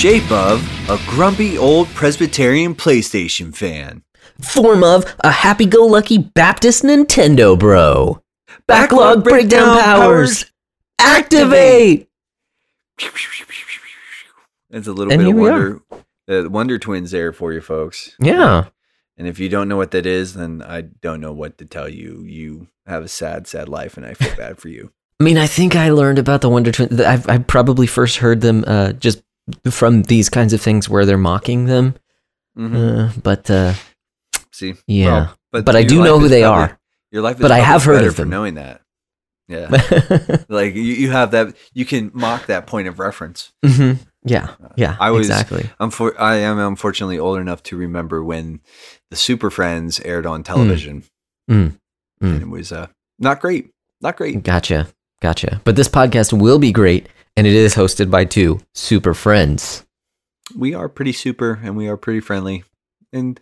Shape of a grumpy old Presbyterian PlayStation fan. Form of a happy go lucky Baptist Nintendo bro. Backlog, Backlog breakdown, breakdown powers. powers. Activate! It's a little And bit of Wonder, uh, Wonder Twins there for you folks. Yeah. And if you don't know what that is, then I don't know what to tell you. You have a sad, sad life, and I feel bad for you. I mean, I think I learned about the Wonder Twins. I've, I probably first heard them uh, just from these kinds of things where they're mocking them. Mhm. Uh, but uh, See, yeah. Well, But I do know who they probably- are. Your life, is But I have heard of for them. knowing that. Yeah, like you, you have that. You can mock that point of reference. hmm Yeah. Yeah. I was- exactly. Unfor- I am unfortunately old enough to remember when the Super Friends aired on television, Mm. Mm. and it was uh, not great. Not great. Gotcha. Gotcha. But this podcast will be great, and it is hosted by two super friends. We are pretty super, and we are pretty friendly, and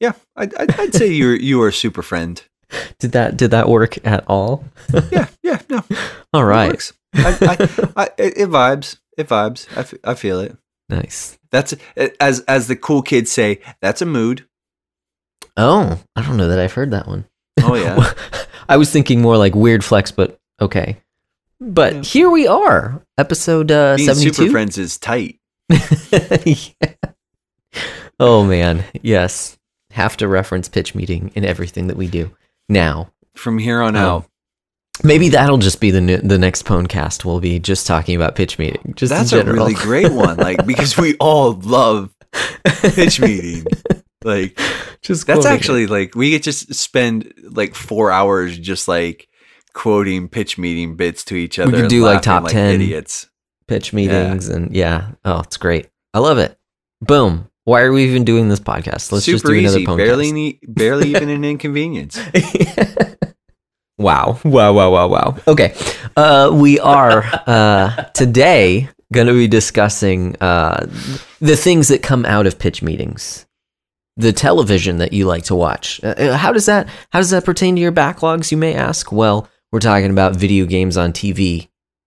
yeah, I'd, I'd, I'd say you're you are a super friend. Did that did that work at all? Yeah, yeah, no, All right. I, I, I, it, it vibes. It vibes. I, f- I feel it. Nice. That's as as the cool kids say. That's a mood. Oh, I don't know that I've heard that one. Oh yeah. I was thinking more like weird flex, but okay. But Yeah. here we are, episode uh, Being super 72. friends is tight. Yeah. Oh man, yes. Have to reference pitch meeting in everything that we do now. From here on Oh. out, Maybe that'll just be the ne- the next podcast. We'll be just talking about pitch meeting. Just that's in a really great one. Like because we all love pitch meeting. Like just that's quoting it. actually like we could just spend like four hours just like quoting pitch meeting bits to each other. could and do, like, top 10. idiots. pitch meetings and yeah. Oh, it's great. I love it. Boom. Why are we even doing this podcast? Let's just Super do another easy. podcast. Barely ne- barely even an inconvenience. wow. Wow, wow, wow, wow. Okay. Uh, we are uh, today going to be discussing uh, the things that come out of pitch meetings. The television that you like to watch. Uh, Uh, how does that how does that pertain to your backlogs, you may ask? Well, we're talking about video games on TV.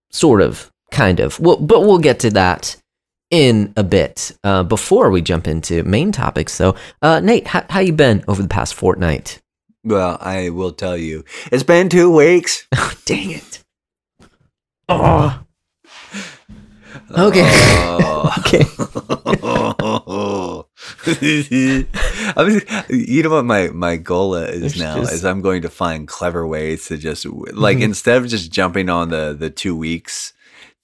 Sort of, kind of. Well, but we'll get to that in a bit. Uh, before we jump into main topics though. Uh, Nate, how, how you been over the past fortnight? well, I will tell you, it's been two weeks. Dang it. Oh. Okay. Oh. Okay. I was, you know what my my goal is It's now just- is I'm going to find clever ways to just like Mhm. instead of just jumping on the the two weeks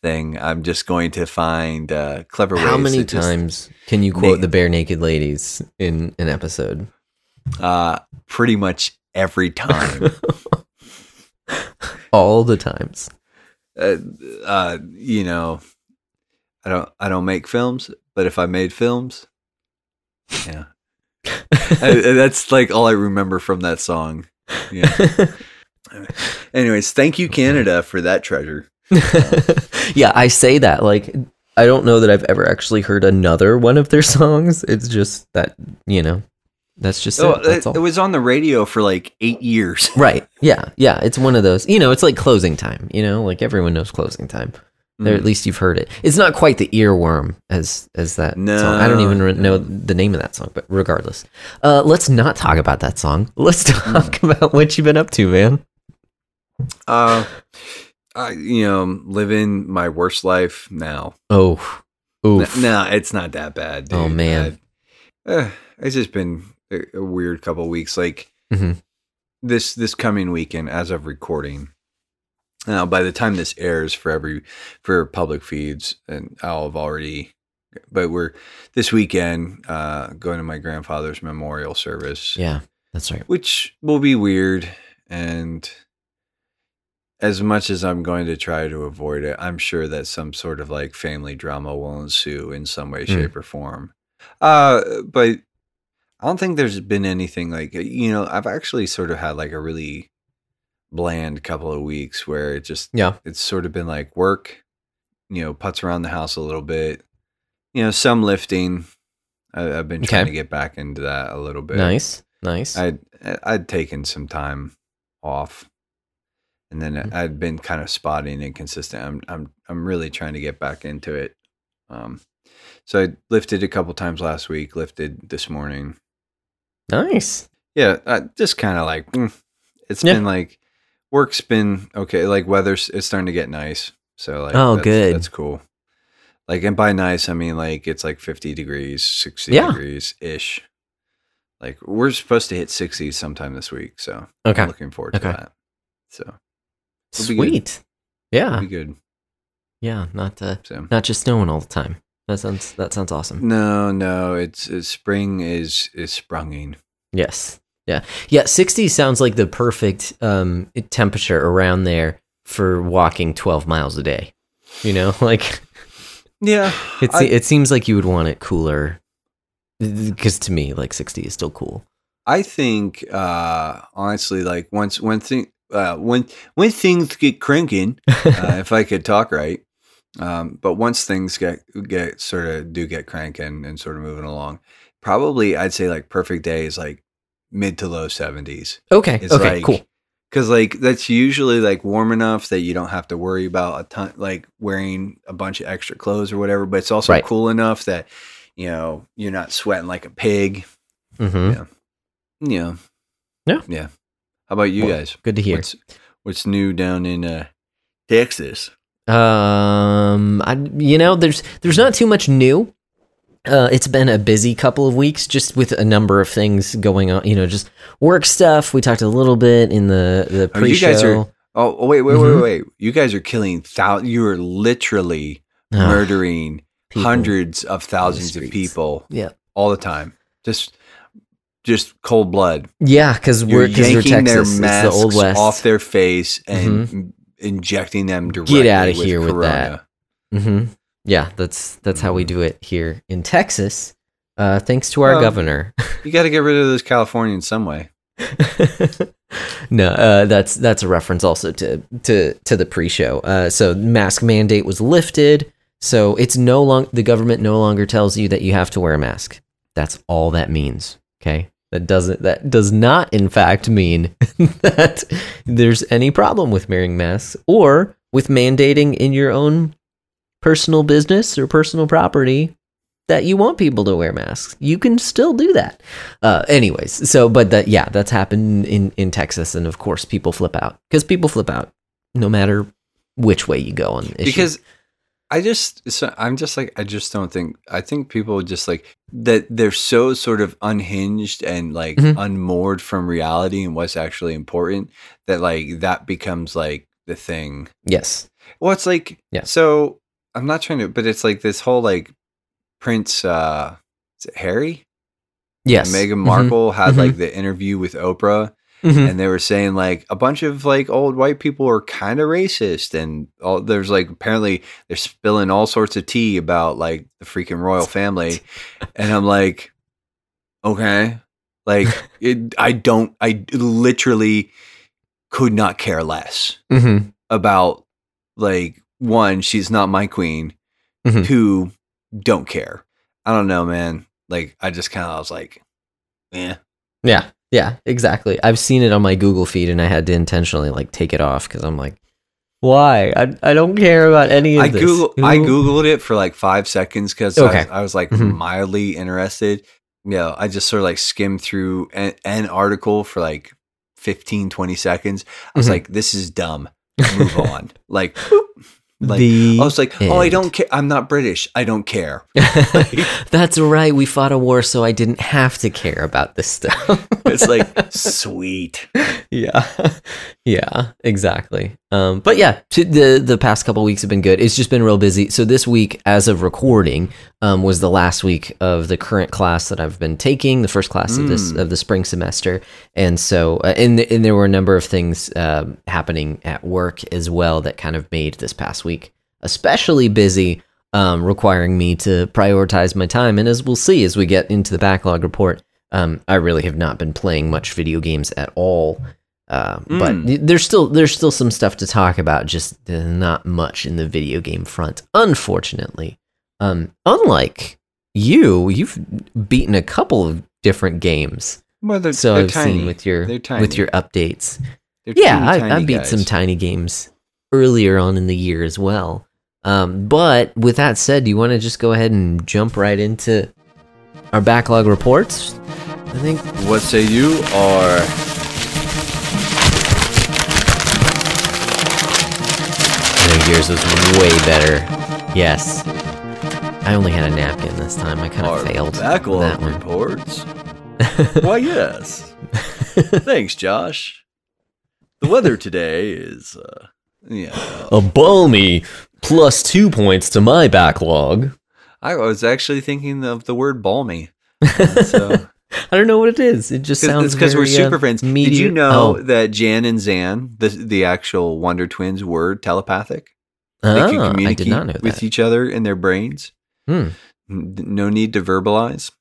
thing, I'm just going to find uh, clever ways. How many times can you quote the Barenaked Ladies in an episode? Uh, pretty much every time. All the times. uh, uh, you know, I don't I don't make films, but if I made films, yeah, I- that's like all I remember from that song. Yeah. Anyways, thank you Canada for that treasure. yeah, I say that like I don't know that I've ever actually heard another one of their songs. It's just that, you know, that's just Oh, it. That's it was on the radio for like eight years. Right. Yeah. Yeah. It's one of those. You know, it's like closing time. You know, like everyone knows closing time. Or at Mm. least you've heard it. It's not quite the earworm as as that No, song. I don't even re- know the name of that song, but regardless, uh, let's not talk about that song. Let's Mm. talk about what you've been up to, man. Uh, I you know living my worst life now. Oh, oof. N- No, it's not that bad. Oh, man. I- uh, it's just been a, a weird couple weeks. Like Mhm. this this coming weekend, as of recording. Now, by the time this airs for every for public feeds, and I'll have already. But we're this weekend uh, going to my grandfather's memorial service, Yeah, that's right. which will be weird. And as much as I'm going to try to avoid it, I'm sure that some sort of like family drama will ensue in some way, Mm. shape, or form. Uh, but I don't think there's been anything like you know. I've actually sort of had like a really bland couple of weeks where it just Yeah. it's sort of been like work, you know, putts around the house a little bit, you know, some lifting. I, I've been trying Okay. to get back into that a little bit. Nice, nice. I'd I'd taken some time off, and then Mhm. I'd been kind of spotting inconsistent. I'm I'm I'm really trying to get back into it. Um, So I lifted a couple times last week. Lifted this morning. Nice. Yeah, uh, just kind of like mm, it's Yeah. been like work's been okay. Like weather's it's starting to get nice. So like Oh, that's, good. That's cool. Like and by nice I mean like it's like fifty degrees, sixty Yeah. degrees ish. Like we're supposed to hit sixty sometime this week, so Okay. I'm looking forward to Okay. that. So It'll be good. Sweet. Yeah. it'll be good. Yeah. Not uh, So not just snowing all the time. That sounds that sounds awesome. no, no, it's, it's spring is is sprunging. Yes. Yeah. Yeah. 60 sounds like the perfect um, temperature around there for walking 12 miles a day. You know, like Yeah, it, I- it seems like you would want it cooler. Because to me, like 60 is still cool. I think uh honestly, like once when thing uh when when things get cranking, uh, if I could talk right. Um, but once things get get sort of do get cranking and sort of moving along, probably I'd say like perfect day is like mid to low seventies. Okay. It's okay. like- cool. Cause like that's usually like warm enough that you don't have to worry about a ton like wearing a bunch of extra clothes or whatever, but it's also Right. cool enough that you know you're not sweating like a pig. hmm Yeah. Yeah. Yeah. Yeah. How about you Well, guys? Good to hear. What's what's new down in uh Texas? Um, I you know, there's there's not too much new. Uh, it's been a busy couple of weeks, just with a number of things going on. You know, just work stuff. We talked a little bit in the the Oh, pre-show. are- Oh, oh, wait, wait, Mhm. wait, wait. You guys are killing thou you are literally Ah, murdering people. hundreds of thousands of people Yeah, all the time. Just just cold blood. yeah, because we're because we're yanking their Texas. It's the masks west. off their face and m- injecting them directly. Get outta with here with corona. that. hmm Yeah, that's that's how we Mhm. do it here in Texas. Uh, thanks to our Well- governor. You got to get rid of those Californians some way. no, uh, that's that's a reference also to to to the pre-show. Uh, so mask mandate was lifted, so it's no long the government no longer tells you that you have to wear a mask. That's all that means. Okay, that doesn't that does not in fact mean that there's any problem with wearing masks or with mandating in your own personal business or personal property that you want people to wear masks. You can still do that. Uh, anyways, so but that yeah, that's happened in in Texas, and of course people flip out because people flip out no matter which way you go on the issue. because I just so I'm just like I just don't think I think people just like that they're so sort of unhinged and like Mhm. unmoored from reality and what's actually important that like that becomes like the thing. yes, Well, it's like Yeah. So I'm not trying to, but it's like this whole like Prince uh is it Harry yes, and Meghan Mhm. Markle had Mhm. like the interview with Oprah Mhm. and they were saying like a bunch of like old white people are kind of racist and all there's like apparently they're spilling all sorts of tea about like the freaking royal family and i'm like okay like it, i don't i literally could not care less Mhm. about like one she's not my queen Mhm. two don't care i don't know man like i just kind of was like yeah yeah, yeah, exactly. I've seen it on my Google feed, and I had to intentionally like take it off because I'm like, why? I I don't care about any of I this. Google I googled it for like five seconds because Okay. I, I was like Mhm. mildly interested. Yeah, I just sort of like skimmed through an, an article for like 15, 20 seconds. I was Mhm. like, this is dumb. Move on. Like. Like the I was like, oh, I don't care. I'm not British. I don't care. That's right. We fought a war, so I didn't have to care about this stuff. It's like sweet. yeah, yeah, exactly. Um, but yeah, the the past couple weeks have been good. It's just been real busy. So this week, as of recording, um, was the last week of the current class that I've been taking, the first class of this Mm. of the spring semester, and so uh, and and there were a number of things um, happening at work as well that kind of made this past week especially busy. Um, requiring me to prioritize my time, and as we'll see as we get into the backlog report, um, I really have not been playing much video games at all. Uh, But Mm. th- there's still there's still some stuff to talk about, just uh, not much in the video game front, unfortunately. Um, unlike you, you've beaten a couple of different games, Well, they're, so they're I've tiny. seen with your with your updates. They're Yeah, teeny I, tiny I beat guys. some tiny games earlier on in the year as well. Um, but with that said, do you want to just go ahead and jump right into our backlog reports? I think What say you? Or yours was way better. Yes. I only had a napkin this time. I kind of failed backlog that one. reports? Why, yes. Thanks, Josh. The weather today is, uh, yeah. A balmy plus two points to my backlog. I was actually thinking of the word balmy. Uh, so I don't know what it is. It just sounds because we're very, uh, super friends. Did you know Oh. that Jan and Zan, the the actual Wonder Twins, were telepathic? They could Ah, I communicate did not know with each other in their brains. Hmm. No need to verbalize,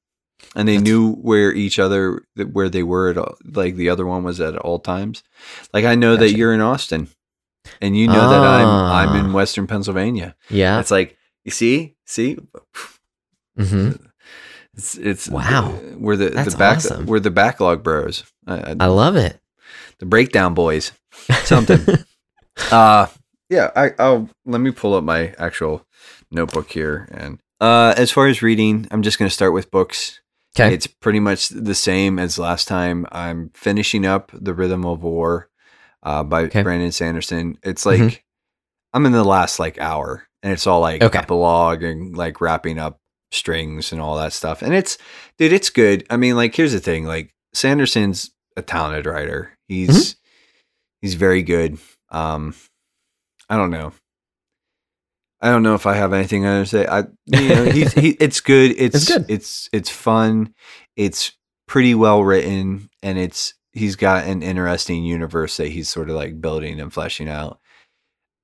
and they That's- knew where each other, where they were at, all, like the other one was at all times. Like I know that you're in Austin, and you know that I'm I'm in Ah. Western Pennsylvania. Yeah. It's like you see, see, hmm it's it's Wow. We're the That's the back awesome. we're the backlog bros. I, I, I love it. the breakdown boys. Something. uh yeah, I I'll let me pull up my actual notebook here and uh as far as reading, I'm just going to start with books. Okay. It's pretty much the same as last time. I'm finishing up The Rhythm of War uh by Okay. Brandon Sanderson. It's like Mhm. I'm in the last like hour and it's all like Okay. epilogue and like wrapping up strings and all that stuff. And it's dude, it's good. I mean, like here's the thing, like Sanderson's a talented writer. He's Mm-hmm. he's very good. Um I don't know. I don't know if I have anything to say. I you know, he's he it's good. It's It's good. It's it's fun. It's pretty well written and it's he's got an interesting universe that he's sort of like building and fleshing out.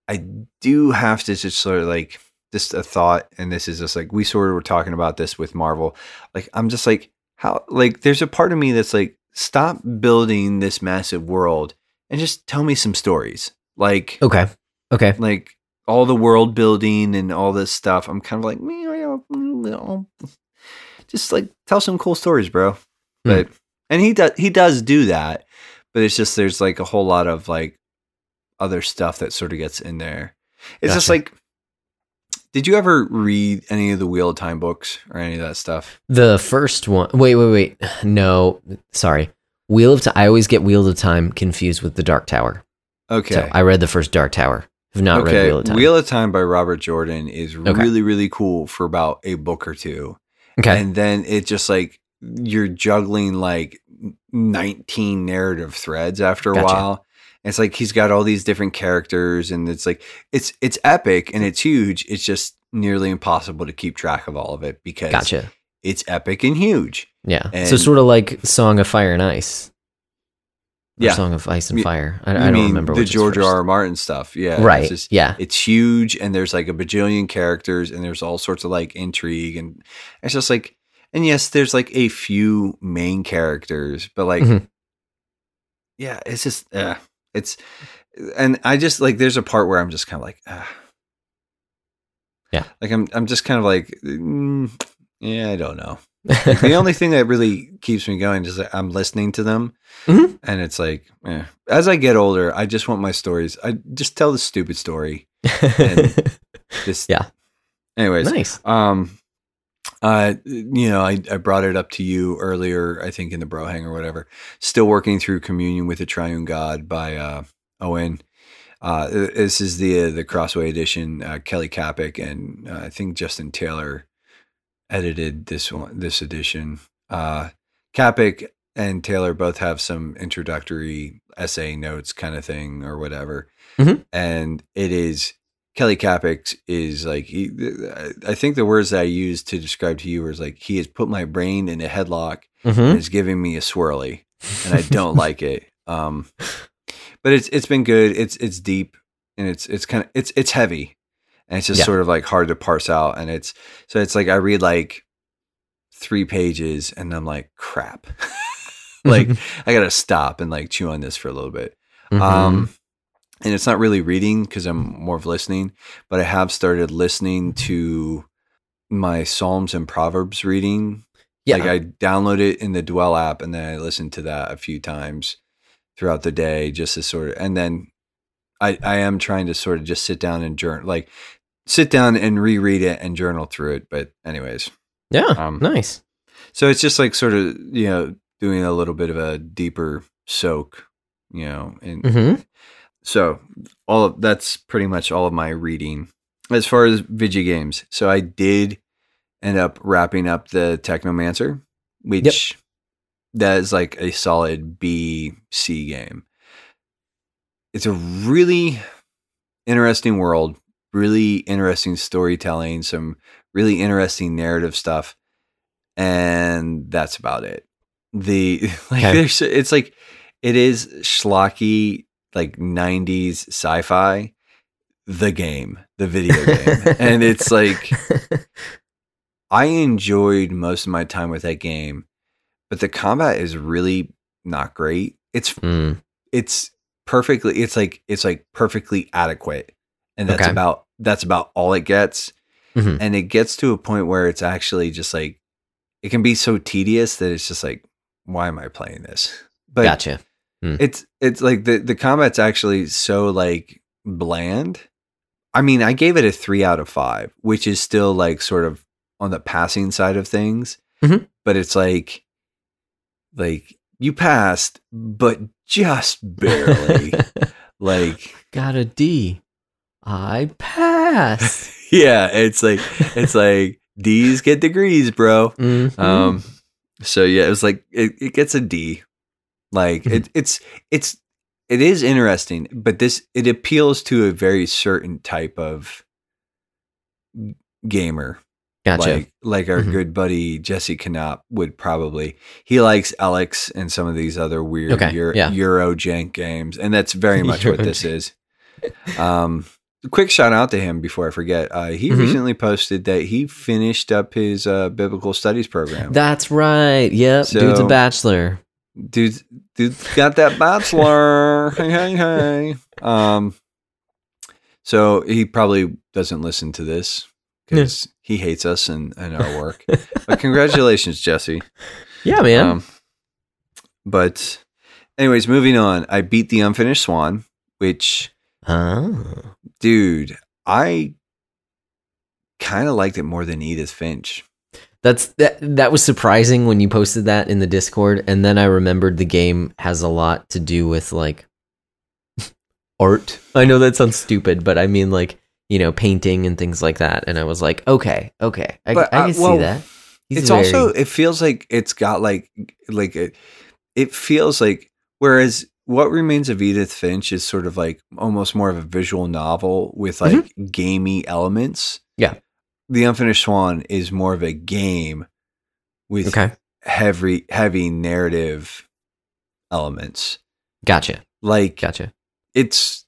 I do have to just sort of like just a thought, and this is just like we sort of were talking about this with Marvel. Like I'm just like how like there's a part of me that's like stop building this massive world and just tell me some stories. Like Okay. Okay. like all the world building and all this stuff. I'm kind of like "Meow, meow." just like tell some cool stories, bro. Hmm. But and he does he does do that, but it's just there's like a whole lot of like other stuff that sort of gets in there. It's just like did you ever read any of the Wheel of Time books or any of that stuff? The first one. Wait, wait, wait. No, sorry. Wheel of Time. I always get Wheel of Time confused with the Dark Tower. Okay. So I read the first Dark Tower. Have not read okay. Wheel of Time. Wheel of Time by Robert Jordan is Okay. really, really cool for about a book or two. okay. And then it just like you're juggling like 19 narrative threads after a Gotcha. while. And it's like he's got all these different characters and it's like it's it's epic and it's huge. It's just nearly impossible to keep track of all of it because gotcha. it's epic and huge. Yeah. so sort of like Song of Fire and Ice. Yeah. Song of Ice and Fire. I, I don't remember the George R. R. Martin stuff. Yeah. it's Right. just- yeah. it's huge and there's like a bajillion characters and there's all sorts of like intrigue and it's just like and yes there's like a few main characters but like Mhm. yeah it's just uh, it's and i just like there's a part where i'm just kind of like ah. Yeah. like i'm i'm just kind of like mm, yeah i don't know Like, the only thing that really keeps me going is that i'm listening to them Mhm. and it's like eh. as i get older i just want my stories i just tell the stupid story and- this Yeah. anyways nice. um uh you know I, I brought it up to you earlier i think in the bro hang or whatever still working through communion with the triune god by uh owen uh this is the uh, the crossway edition uh, kelly kapic and uh, i think justin taylor edited this one this edition uh kapic and taylor both have some introductory essay notes kind of thing or whatever Mhm. and it is Kelly Kapic is like he, I think the words that I used to describe to you was like he has put my brain in a headlock hmm and is giving me a swirly, and I don't like it. Um, but it's it's been good. It's it's deep and it's it's kind of it's it's heavy, and it's just Yeah. sort of like hard to parse out. And it's so it's like I read like three pages and I'm like crap, like I gotta stop and like chew on this for a little bit. Mm-hmm. Um, and it's not really reading because I'm more of listening, but I have started listening to my Psalms and Proverbs reading. yeah. Like I download it in the Dwell app and then I listen to that a few times throughout the day just to sort of, and then I, I am trying to sort of just sit down and journal. Like sit down and reread it and journal through it. But anyways, Yeah. Um, nice. so it's just like sort of you know doing a little bit of a deeper soak, you know, and hmm so all of that's pretty much all of my reading as far as video games. So I did end up wrapping up the Technomancer, which that is like a solid B C game. It's a really interesting world, really interesting storytelling, some really interesting narrative stuff, and that's about it. The like Okay. there's it's like it is schlocky like 90s sci-fi the game the video game and it's like i enjoyed most of my time with that game but the combat is really not great it's Mm, it's perfectly it's like it's like perfectly adequate and that's Okay. about that's about all it gets Mhm. and it gets to a point where it's actually just like it can be so tedious that it's just like why am i playing this but gotcha. it's it's like the the combat's actually so like bland. I mean, I gave it a three out of five, which is still like sort of on the passing side of things. Mhm. But it's like like you passed, but just barely. like Got a D. I pass. yeah, it's like it's like D's get degrees, bro. Mhm. Um, so yeah, it was like it, it gets a D. Like it, it's it's it is interesting, but this it appeals to a very certain type of gamer. gotcha. Like like our Mhm. good buddy Jesse Knopp would probably he likes ELEX and some of these other weird Okay, Euro, yeah. Euro jank games, and that's very much what this is. Um, quick shout out to him before I forget. Uh, he Mhm. recently posted that he finished up his uh, biblical studies program. That's right. Yep. Dude's a bachelor. dude, dude's got that bachelor. hey, hey, hey. Um, so he probably doesn't listen to this because he hates us and, and our work. but congratulations, Jesse. Yeah, man. Um, but, anyways, moving on. I beat the unfinished Swan, which, oh. dude, I kind of liked it more than Edith Finch. That's that that was surprising when you posted that in the Discord and then I remembered the game has a lot to do with like art. I know that sounds stupid, but I mean like, you know, painting and things like that and I was like, okay, okay. I, But, I uh, can well, see that. He's it's very- also it feels like it's got like like it, it feels like whereas what remains of edith finch is sort of like almost more of a visual novel with like gamey elements Mm-hmm. Yeah. the unfinished swan is more of a game with Okay. heavy heavy narrative elements Gotcha. like Gotcha. it's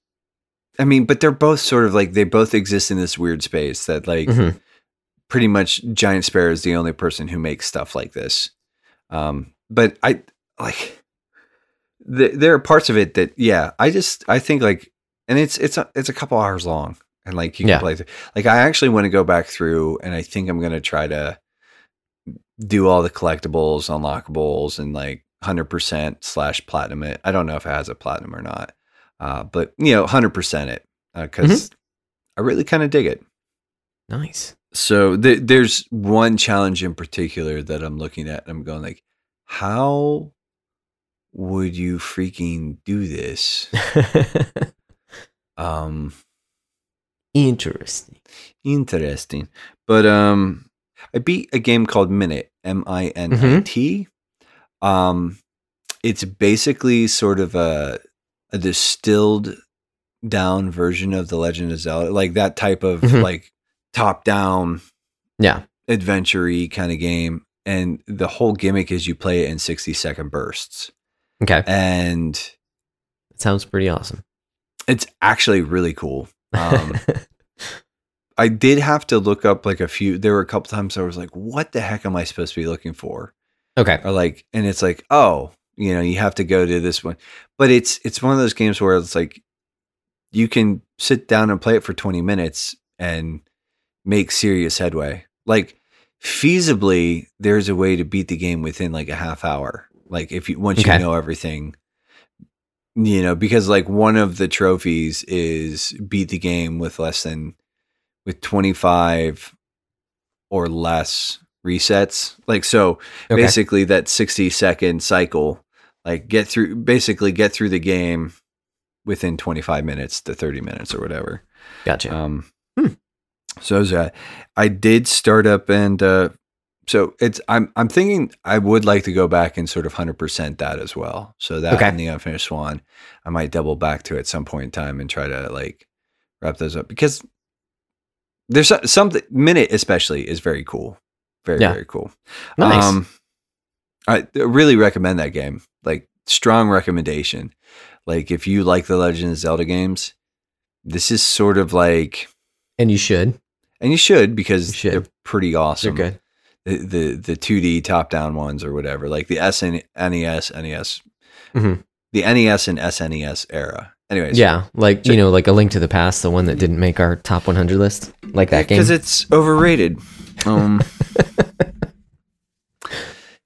i mean but they're both sort of like they both exist in this weird space that like Mhm. pretty much Giant Sparrow is the only person who makes stuff like this. Um, but I like th- there are parts of it that yeah, I just I think like, and it's it's a, it's a couple hours long, and like you can Yeah. play through. Like I actually want to go back through, and I think I'm gonna try to do all the collectibles, unlockables, and like hundred percent slash platinum it. I don't know if it has a platinum or not, uh, but you know, hundred percent it because I really kind of dig it. Nice. So th- there's one challenge in particular that I'm looking at. And I'm going like, how would you freaking do this? Um, Interesting. interesting. But um, I beat a game called Minit, M I N I T. Um, it's basically sort of a a distilled down version of the Legend of Zelda, like that type of Mhm. like top down Yeah. adventure kind of game. And the whole gimmick is you play it in 60 second bursts. Okay. And it Sounds pretty awesome. it's actually really cool. Um, I did have to look up like a few, there were a couple times I was like, what the heck am I supposed to be looking for? okay. Or like, and it's like, oh, you know, you have to go to this one. But it's, it's one of those games where it's like, you can sit down and play it for 20 minutes and make serious headway. Like feasibly, there's a way to beat the game within like a half hour. Like if you once Okay. you know everything, you know, because like one of the trophies is beat the game with less than with 25 or less resets. Like so Okay. basically that 60 second cycle like get through basically get through the game within 25 minutes to 30 minutes or whatever. Gotcha. Um, Hmm. So I, I did start up and uh, so it's I'm I'm thinking I would like to go back and sort of hundred percent that as well. So that Okay. and the unfinished swan, I might double back to at some point in time and try to like wrap those up because there's so- something Minit especially is very cool, very Yeah. very cool. nice. Um, I really recommend that game. Like strong recommendation. Like if you like the Legend of Zelda games, this is sort of like and you should. and you should because You should. they're pretty awesome. They're good. The the the two D top down ones or whatever, like the SN, NES, NES, Mhm. the NES and SNES era. Anyways, Yeah, like So- you know, like a Link to the Past, the one that didn't make our top 100 list, like that game. because it's overrated. Um,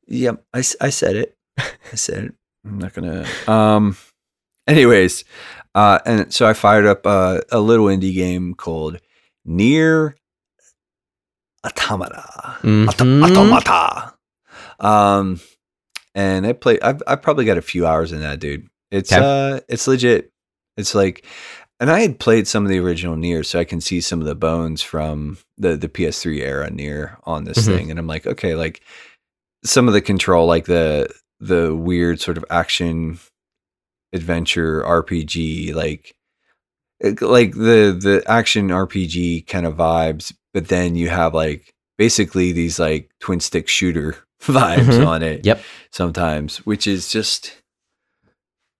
yep, I said it. I said it. I'm not gonna. Um, anyways, uh, and so I fired up uh, a little indie game called Nier Automata. Mhm. Auto- Automata. Um, and I play. I've I've probably got a few hours in that, dude. It's Okay. uh, it's legit. It's like, and I had played some of the original Nier, so I can see some of the bones from the the PS3 era Nier on this Mhm. thing, and I'm like, okay, like some of the control, like the the weird sort of action adventure RPG, like like the the action RPG kind of vibes, but then you have like basically these like twin stick shooter vibes Mhm. on it. Yep. Sometimes, which is just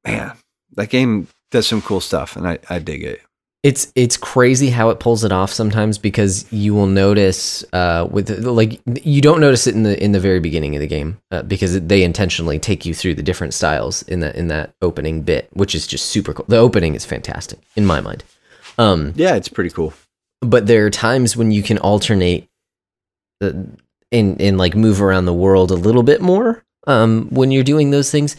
man, that game does some cool stuff, and I I dig it. It's it's crazy how it pulls it off sometimes because you will notice uh, with like you don't notice it in the in the very beginning of the game uh, because they intentionally take you through the different styles in that in that opening bit, which is just super cool. The opening is fantastic in my mind. Um, Yeah, it's pretty cool. But there are times when you can alternate the, and and like move around the world a little bit more um, when you're doing those things,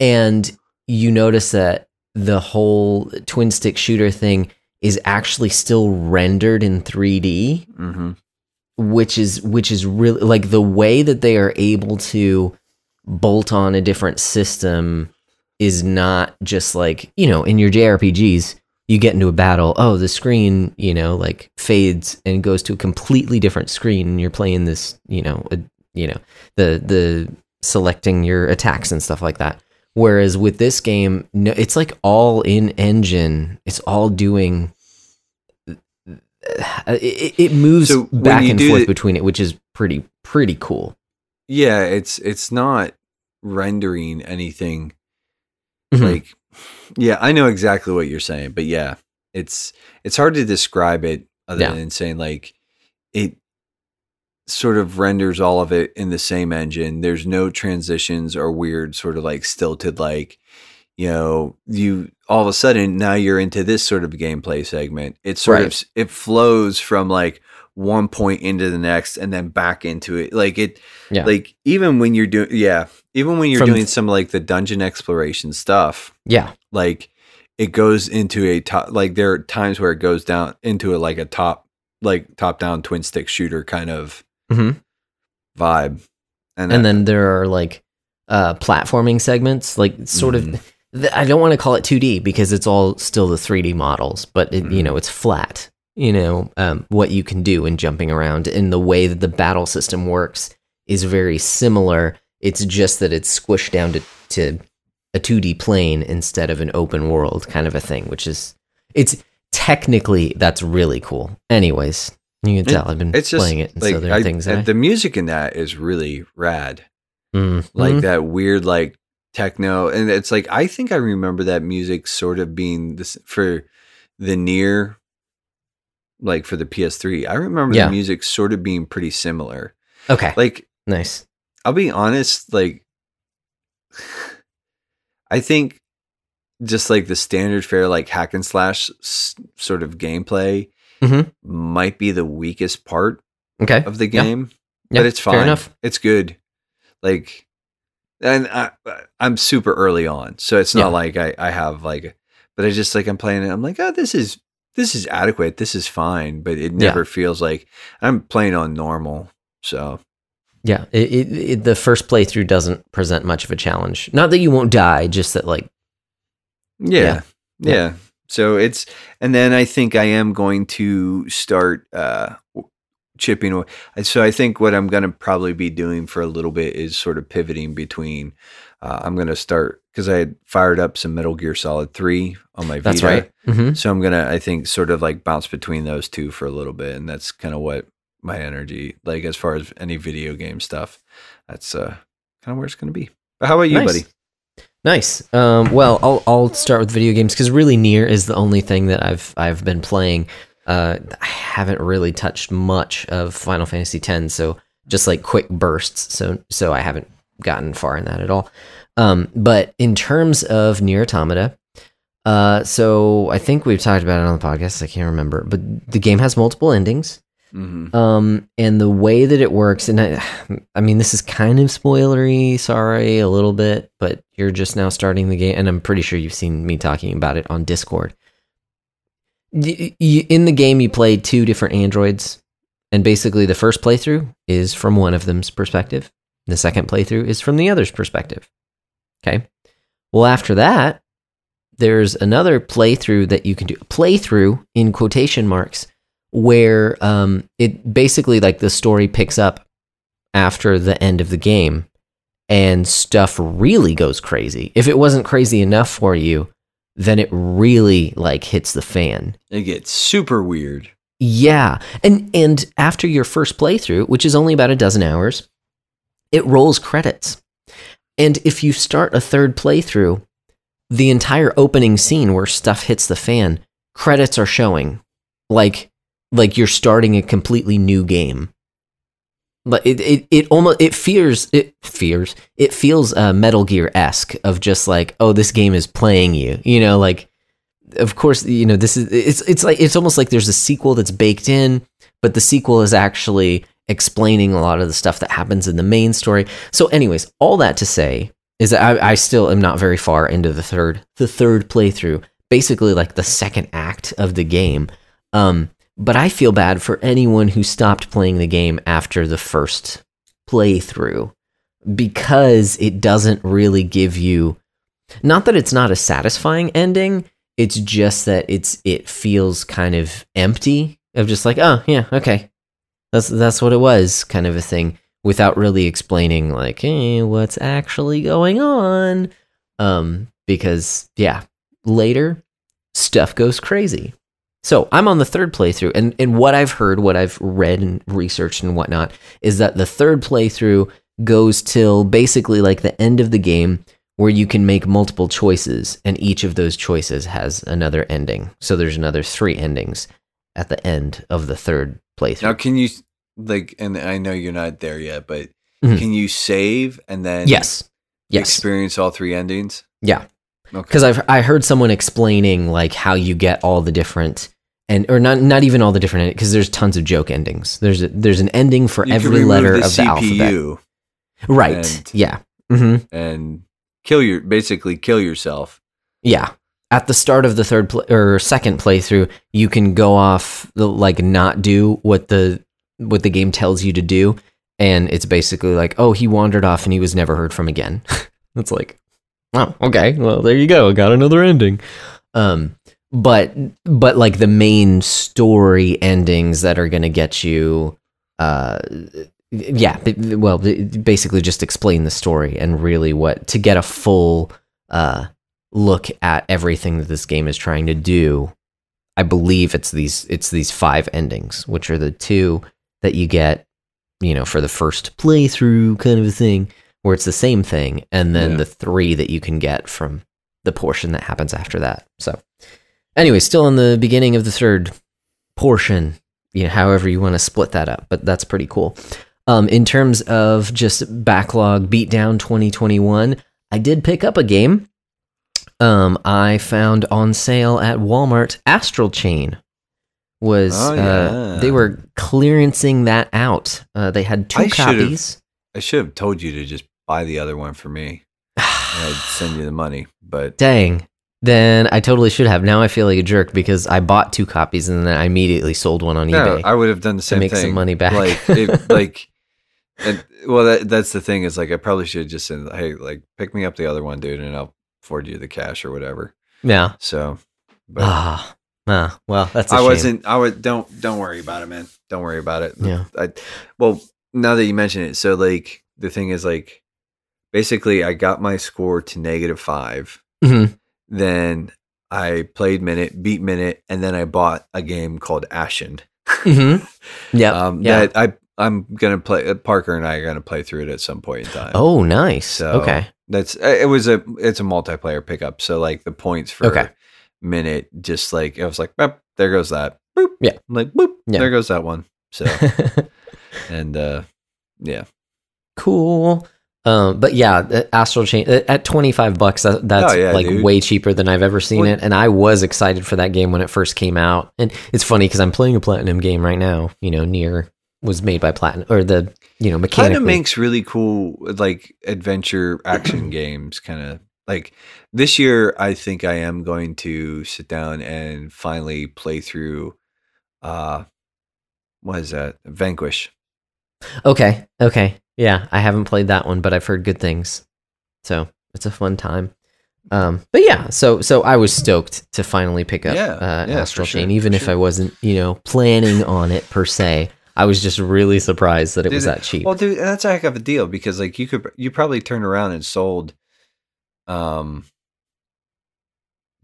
and you notice that the whole twin stick shooter thing is actually still rendered in 3D, hmm which is which is really like the way that they are able to bolt on a different system is not just like you know in your JRPGs you get into a battle oh the screen you know like fades and goes to a completely different screen and you're playing this you know a, you know the the selecting your attacks and stuff like that. Whereas with this game no it's like all in engine. It's all doing it, it moves So back and forth the- between it which is pretty pretty cool. Yeah, it's it's not rendering anything Mhm. like yeah i know exactly what you're saying but yeah it's it's hard to describe it other Yeah. than saying like it sort of renders all of it in the same engine there's no transitions or weird sort of like stilted like you know you all of a sudden now you're into this sort of gameplay segment it sort Right. of it flows from like one point into the next and then back into it like it Yeah. like even when you're doing yeah even when you're doing some like the dungeon exploration stuff yeah like it goes into a top like there are times where it goes down into a like a top like top down twin stick shooter kind of Mhm. vibe and, and uh, then there are like uh platforming segments like sort Mhm. of i don't want to call it 2d because it's all still the 3d models but it, you know it's flat you know um, what you can do in jumping around and the way that the battle system works is very similar it's just that it's squished down to, to a 2d plane instead of an open world kind of a thing which is it's technically that's really cool. Anyways you can It- tell i've been it's just playing it and like so there are I- things that I, the music in that is really rad. Mhm. like that weird like techno and it's like i think i remember that music sort of being this for the Nier like for the ps3 i remember Yeah. the music sort of being pretty similar. Okay. Like nice I'll be honest, like I think just like the standard fair, like hack and slash s- sort of gameplay Mhm. might be the weakest part okay of the game, Yeah, but it's fine. Fair enough. It's good. Like and I I'm super early on, so it's not Yeah. like I I have like but I just like I'm playing it. I'm like, "Oh, this is this is adequate. This is fine, but it never feels like I'm playing on normal. So Yeah, it, it, it, the first playthrough doesn't present much of a challenge. Not that you won't die, just that like yeah, Yeah. yeah. Yeah. So it's and then I think I am going to start uh chipping away. So I think what I'm going to probably be doing for a little bit is sort of pivoting between. Uh, I'm going to start because I had fired up some Metal Gear Solid Three on my that's Vita. right. hmm So I'm gonna, I think, sort of like bounce between those two for a little bit, and that's kind of what my energy, like as far as any video game stuff, that's uh kind of where it's gonna be. But how about you, Nice. buddy? Nice. Um, well, I'll I'll start with video games because really Nier is the only thing that I've I've been playing. Uh, I haven't really touched much of Final Fantasy X, so just like quick bursts. So so I haven't gotten far in that at all. Um, but in terms of Nier Automata, uh, so I think we've talked about it on the podcast. I can't remember, but the game has multiple endings. Hmm Um, and the way that it works, and I, I mean, this is kind of spoilery. Sorry, a little bit, but you're just now starting the game, and I'm pretty sure you've seen me talking about it on Discord. In the game, you play two different androids, and basically, the first playthrough is from one of them's perspective. The second playthrough is from the other's perspective. Okay. Well, after that, there's another playthrough that you can do. Playthrough in quotation marks where um, it basically like the story picks up after the end of the game and stuff really goes crazy. If it wasn't crazy enough for you, then it really like hits the fan. It gets super weird. Yeah. And and after your first playthrough, which is only about a dozen hours, it rolls credits. And if you start a third playthrough, the entire opening scene where stuff hits the fan, credits are showing. Like like you're starting a completely new game. But it it, it almost it fears it fears it feels uh, Metal Gear esque of just like oh this game is playing you you know like of course you know this is it's it's like it's almost like there's a sequel that's baked in but the sequel is actually explaining a lot of the stuff that happens in the main story so anyways all that to say is that I, I still am not very far into the third the third playthrough basically like the second act of the game um but i feel bad for anyone who stopped playing the game after the first playthrough because it doesn't really give you not that it's not a satisfying ending it's just that it's it feels kind of empty of just like oh yeah okay. That's that's what it was kind of a thing without really explaining like hey, what's actually going on? Um because yeah later stuff goes crazy so i'm on the third playthrough and and what i've heard what i've read and researched and whatnot is that the third playthrough goes till basically like the end of the game where you can make multiple choices and each of those choices has another ending. So there's another three endings at the end of the third playthrough. Now, can you like? And I know you're not there yet, but Mhm. can you save and then yes. Yes. experience all three endings? Yeah. Okay. Because I've I heard someone explaining like how you get all the different and or not not even all the different because there's tons of joke endings. There's a, there's an ending for You every letter the of the alphabet. Right. and- yeah. hmm and kill your basically kill yourself. Yeah. At the start of the third or second playthrough, you can go off the like not do what the what the game tells you to do, and it's basically like, oh, he wandered off and he was never heard from again. it's like, oh, okay, well, there you go, got another ending. Um, but but like the main story endings that are gonna get you, uh, yeah, well, basically just explain the story and really what to get a full uh look at everything that this game is trying to do. I believe it's these it's these five endings, which are the two that you get, you know, for the first playthrough kind of a thing, where it's the same thing, and then Yeah. the three that you can get from the portion that happens after that. So, anyway, still in the beginning of the third portion, you know, however you want to split that up, but that's pretty cool. Um, in terms of just backlog beatdown 2021, I did pick up a game. Um, I found on sale at Walmart. Astral Chain was Oh, uh, they were clearancing that out. Uh, they had two I should've- copies. I should have told you to just buy the other one for me. I'd send you the money, but Dang, Then I totally should have. Now I feel like a jerk because I bought two copies and then I immediately sold one on No, eBay. I would have done the same to make some money back. Like, it, like, and, well, that, that's the thing is like I probably should have just said, hey, like, pick me up the other one, dude, and I'll forward you the cash or whatever. yeah. So, but Ah, ah, well, that's I shame. wasn't. I would don't don't worry about it, man. Don't worry about it. Yeah. I well now that you mention it, so like the thing is like basically I got my score to negative five. Mhm. Then I played Minit, beat Minit, and then I bought a game called Ashen. Mhm. Yep. Um, yeah. that I I'm gonna play. uh, Parker and I are gonna play through it at some point in time. oh, nice. So okay. that's uh, it was a it's a multiplayer pickup. So like the points for Okay. Minit, just like I was like, "Boop, there goes that. Boop. Yeah. I'm like boop, Yeah. there goes that one. So and uh yeah, cool. Um, but yeah, Astral Chain uh, at twenty five bucks. That, that's Oh, yeah, like dude. way cheaper than I've ever seen Well- it, and I was excited for that game when it first came out. And it's funny because I'm playing a platinum game right now. You know, Nier was made by Platinum or the you know kind mechanically. of makes really cool like adventure action games. Kind of like this year, I think I am going to sit down and finally play through. uh What is that? Vanquish. Okay. Okay. Yeah, I haven't played that one, but I've heard good things. So it's a fun time. Um, but yeah, so so I was stoked to finally pick up Yeah, uh, yeah, Astral for sure, Chain, even if sure. I wasn't, you know, planning on it per se. I was just really surprised that it was that cheap. Well, dude, that's a heck of a deal because like you could you probably turned around and sold um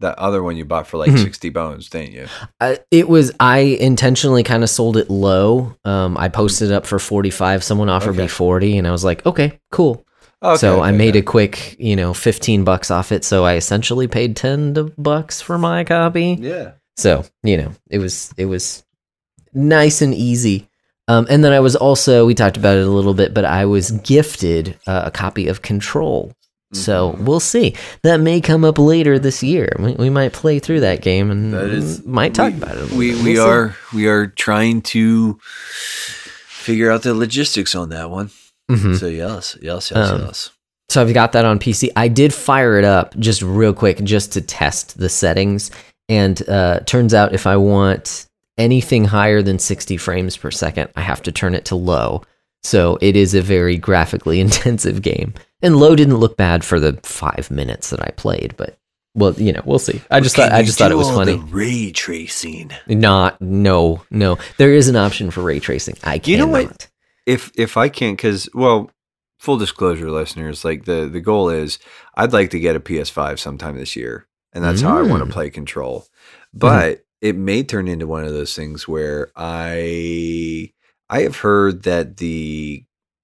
that other one you bought for like Mhm. 60 bones, didn't you? Uh, it was I intentionally kind of sold it low. Um, I posted it up for forty five. Someone offered me forty, and I was like, okay, cool. Okay, so I made okay. a quick, you know, fifteen bucks off it. So I essentially paid ten bucks for my copy. Yeah. So you know, it was it was nice and easy. Um, and then I was also we talked about it a little bit, but I was gifted uh, a copy of Control. So we'll see. That may come up later this year. We, we might play through that game and That is- might talk we, about it. a We we We'll see. are we are trying to figure out the logistics on that one. Mhm. So yes, yes, yes, Um, yes. So I've got that on PC. I did fire it up just real quick just to test the settings. And uh, turns out if I want anything higher than 60 frames per second, I have to turn it to low. So it is a very graphically intensive game. And low didn't look bad for the five minutes that I played, but well, you know, we'll see. I just thought I just thought it was funny. ray tracing. Not no no. There is an option for ray tracing. I cannot. You know what? if if I can't, because well, full disclosure, listeners, like the the goal is, I'd like to get a PS5 sometime this year, and that's how I want Mm. to play Control. But it may turn into one of those things where I I have heard that the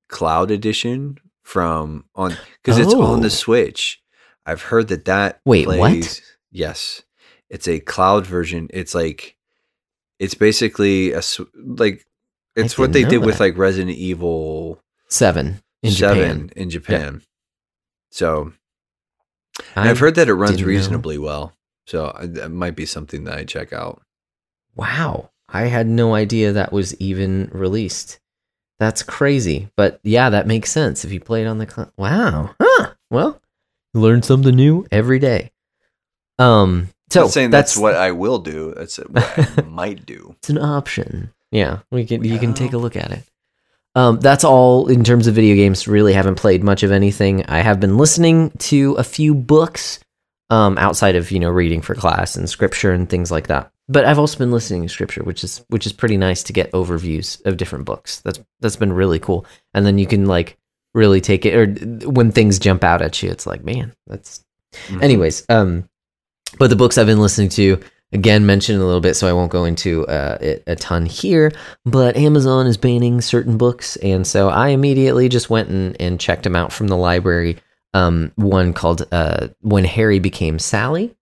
cloud edition from on because it's on Oh. the Switch. I've heard that that Wait, what? plays, Yes, it's a cloud version. It's like it's basically a like it's what they did with like Resident Evil Seven in Seven Japan. in Japan. So I- I've heard that it runs didn't know. reasonably well. So uh, that might be something that I check out. Wow. I had no idea that was even released. That's crazy. But yeah, that makes sense if you play it on the cl- Wow. Huh. Well, you learn something new every day. Um so I'm not saying that's, what I will do. That's what I might do. it's an option. Yeah, we can you can take a look at it. Um, that's all in terms of video games. Really haven't played much of anything. I have been listening to a few books um, outside of you know reading for class and scripture and things like that. But I've also been listening to scripture, which is which is pretty nice to get overviews of different books. That's that's been really cool. And then you can like really take it, or when things jump out at you, it's like, man, that's Mhm. anyways um but the books i've been listening to again mentioned a little bit so i won't go into uh, it a ton here but amazon is banning certain books and so i immediately just went and, and checked them out from the library um, one called uh, when harry became sally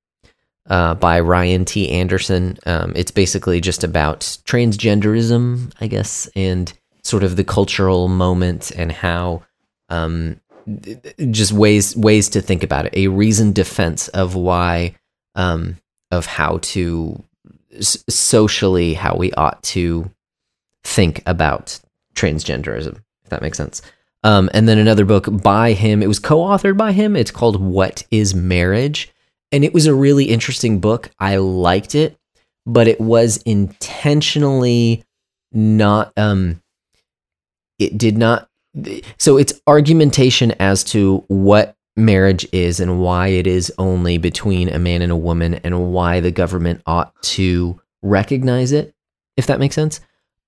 uh, by ryan t. Anderson. Um, it's basically just about transgenderism i guess and sort of the cultural moment and how um, just ways ways to think about it. A reasoned defense of why um of how to socially how we ought to think about transgenderism if that makes sense. Um and then another book by him. It was co-authored by him. It's called what is marriage and it was a really interesting book. I liked it, but it was intentionally not um it did not so it's argumentation as to what marriage is and why it is only between a man and a woman and why the government ought to recognize it if that makes sense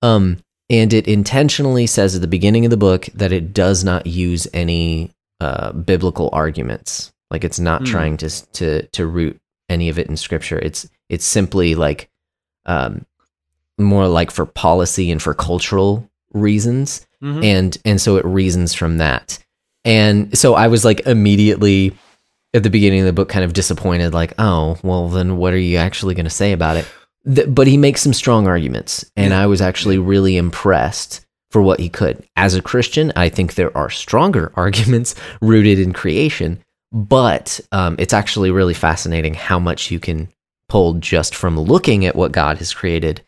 um and it intentionally says at the beginning of the book that it does not use any uh, biblical arguments like it's not Hmm. trying to to to root any of it in scripture it's it's simply like um more like for policy and for cultural reasons Mhm. and and so it reasons from that and so i was like immediately at the beginning of the book kind of disappointed like oh well then what are you actually going to say about it Th- but he makes some strong arguments and Yeah. i was actually really impressed for what he could as a christian i think there are stronger arguments rooted in creation but um, it's actually really fascinating how much you can pull just from looking at what god has created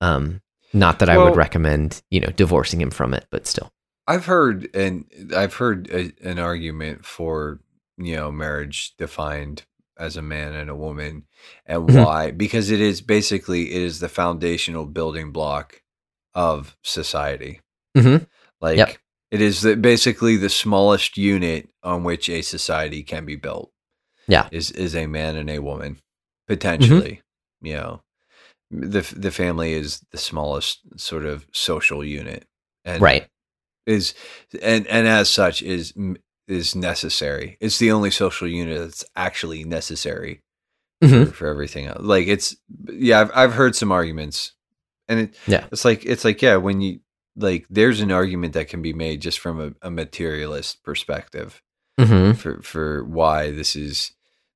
um, not that i would recommend you know divorcing him from it but still I've heard and I've heard a, an argument for you know marriage defined as a man and a woman and Mhm. why because it is basically it is the foundational building block of society. Mhm. Like Yep. It is the, basically the smallest unit on which a society can be built. Yeah. Is is a man and a woman potentially, you know. The the family is the smallest sort of social unit. And right is and and as such is is necessary. It's the only social unit that's actually necessary Mhm. for, for everything else. Like it's yeah, I've I've heard some arguments, and it Yeah. it's like it's like yeah, when you like there's an argument that can be made just from a, a materialist perspective Mhm. for for why this is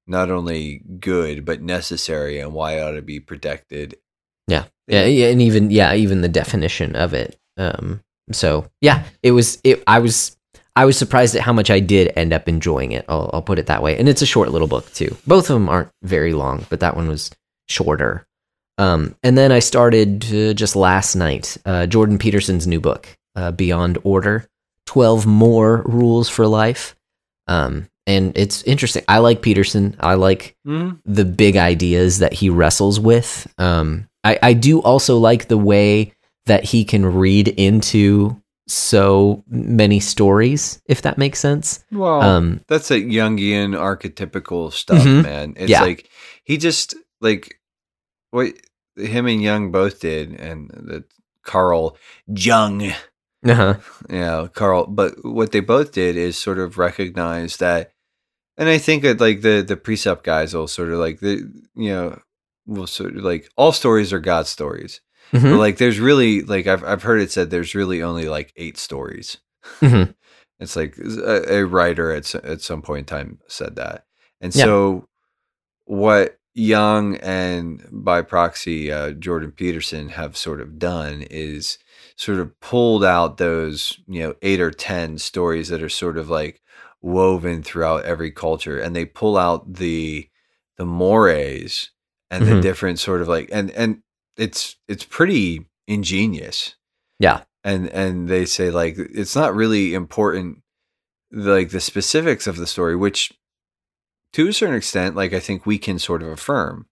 not only good but necessary and why it ought to be protected. Yeah. Yeah, yeah, and even yeah, even the definition of it. Um, so yeah, it was. It. I was. I was surprised at how much I did end up enjoying it. I'll, I'll put it that way. And it's a short little book too. Both of them aren't very long, but that one was shorter. Um, and then I started uh, just last night uh, Jordan Peterson's new book, uh, Beyond Order: Twelve More Rules for Life. Um, and it's interesting. I like Peterson. I like Mm-hmm. the big ideas that he wrestles with. Um, I, I do also like the way that he can read into so many stories, if that makes sense. Well, Um, that's a Jungian archetypical stuff, Mhm. man. It's Yeah. like he just like what him and Jung both did, and that Carl Jung, uh-huh. you know, Carl. But what they both did is sort of recognize that, and I think that like the the precept guys will sort of like the you know will sort of like all stories are God stories, but Mhm. like there's really like I've I've heard it said there's really only like eight stories. Mhm. It's like a, a writer at at some point in time said that, and Yeah. so what Jung and by proxy uh, Jordan Peterson have sort of done is sort of pulled out those you know eight or ten stories that are sort of like woven throughout every culture, and they pull out the the mores and the Mhm. different sort of like and and it's it's pretty ingenious Yeah. and and they say like it's not really important like the specifics of the story which to a certain extent like i think we can sort of affirm.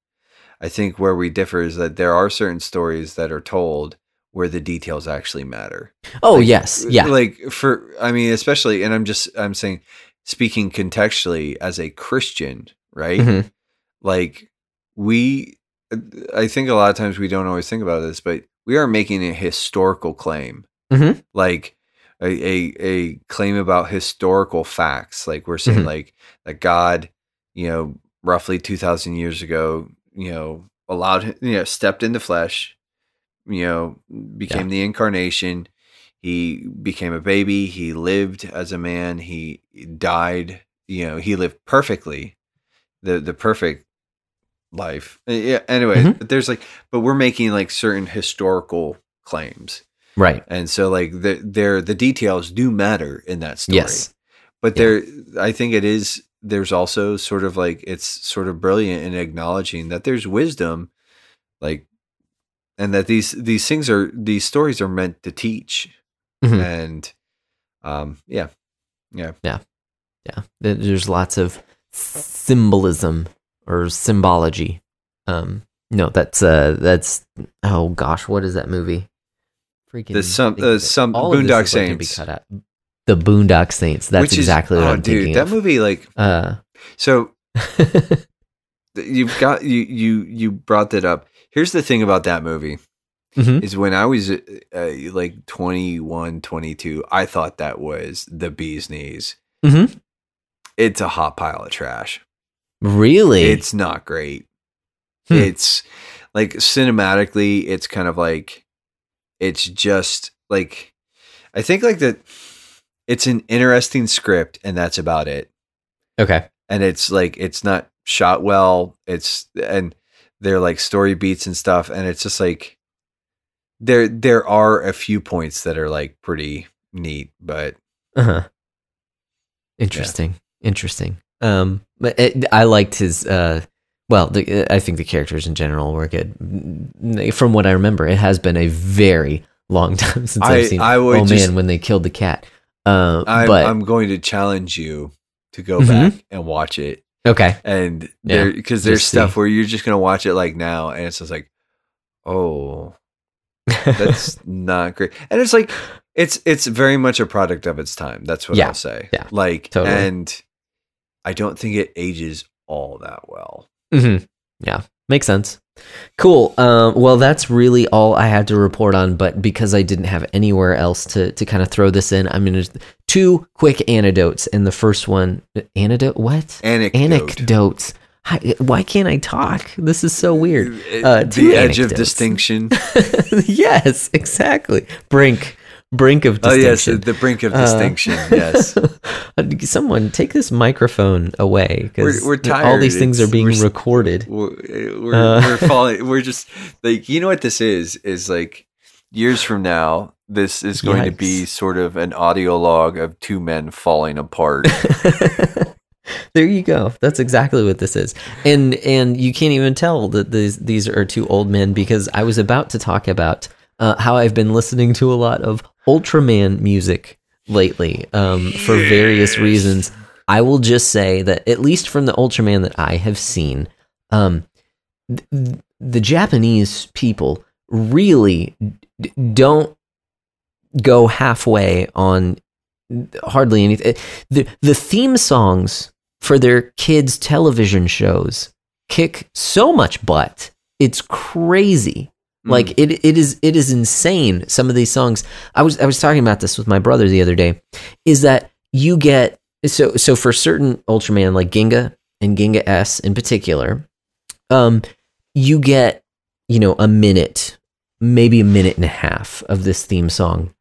I think where we differ is that there are certain stories that are told where the details actually matter. Oh Like, yes, yeah, like for i mean especially and i'm just i'm saying speaking contextually as a christian right? Mhm. like we i think a lot of times we don't always think about this but we are making a historical claim. Mhm. like a, a a claim about historical facts. Like we're saying Mhm. like that god you know roughly 2000 years ago you know allowed him you know stepped into flesh you know became the incarnation. He became a baby. He lived as a man. He died you know he lived perfectly the the perfect life. Yeah anyway Mhm. but there's like but we're making like certain historical claims. Right. and so like the there the details do matter in that story. Yes, but Yeah. there i think it is there's also sort of like it's sort of brilliant in acknowledging that there's wisdom like and that these these things are these stories are meant to teach Mhm. and um yeah yeah yeah. yeah There's lots of symbolism or symbology. Um, no, that's uh, that's oh gosh, what is that movie? Freaking The some- uh, some All of this Boondock is, be Saints. cut out. The Boondock Saints. That's Which is- exactly what oh, I'm dude, thinking that of. movie like Uh, so you've got you you you brought that up. Here's the thing about that movie mhm. is when I was uh, like 21, 22, I thought that was the bee's knees. Mhm. It's a hot pile of trash. Really? It's not great. Hmm. It's like cinematically, it's kind of like it's just like I think like that. It's an interesting script, and that's about it. okay. And it's like it's not shot well. It's and they're like story beats and stuff, and it's just like there there are a few points that are like pretty neat, but Uh huh. Interesting. Interesting. Um, but it, I liked his. Uh, well, the, I think the characters in general were good. From what I remember, it has been a very long time since I- I've seen. I would oh just- man, when they killed the cat. Uh, I'm, but I'm going to challenge you to go Mhm. back and watch it. okay, and Yeah, there because there's stuff see. where you're just gonna watch it like now and it's just like oh that's not great and it's like it's it's very much a product of its time that's what Yeah, i'll say yeah, like totally. and i don't think it ages all that well hmm Yeah, makes sense. Cool. Um, well, that's really all I had to report on. But because I didn't have anywhere else to to kind of throw this in, I'm gonna two quick anecdotes. And the first one, anecdote, what? anecdote Anecdotes. Why can't I talk? This is so weird. Uh, two the edge of distinction yes, exactly. Brink, brink of distinction. oh yes the brink of Uh, distinction yes Someone take this microphone away because all these things are being we're recorded. we're we're, Uh. we're falling we're just like you know what this is is like years from now this is going to be sort of an audio log of two men falling apart there you go. That's exactly what this is. And and you can't even tell that these these are two old men because I was about to talk about uh, how I've been listening to a lot of Ultraman music lately um, for various reasons. I will just say that at least from the Ultraman that I have seen, um, th- the Japanese people really d- don't go halfway on hardly anything. The the theme songs for their kids' television shows kick so much butt. It's crazy. Like it, it is it is insane. Some of these songs. I was I was talking about this with my brother the other day. Is that you get so so for certain Ultraman like Ginga and Ginga S in particular, um, you get you know a minute, maybe a minute and a half of this theme song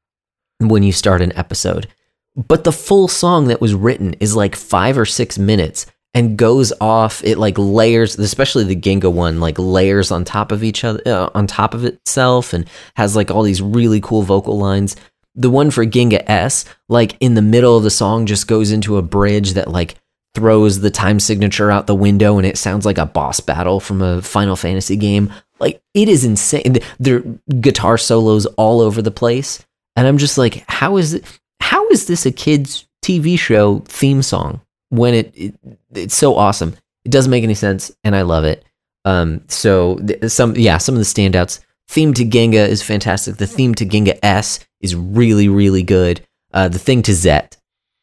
when you start an episode. But the full song that was written is like five or six minutes and goes off. It like layers, especially the Ginga one, like layers on top of each other, uh, on top of itself, and has like all these really cool vocal lines. The one for Ginga S, like in the middle of the song, just goes into a bridge that like throws the time signature out the window, and it sounds like a boss battle from a Final Fantasy game. Like it is insane. Their guitar solos all over the place, and I'm just like, how is it? How is this a kids TV show theme song when it, it it's so awesome? It doesn't make any sense, and I love it. Um, so th- some yeah, some of the standouts. Theme to Ginga is fantastic. The theme to Ginga S is really really good. Uh, the thing to Zet,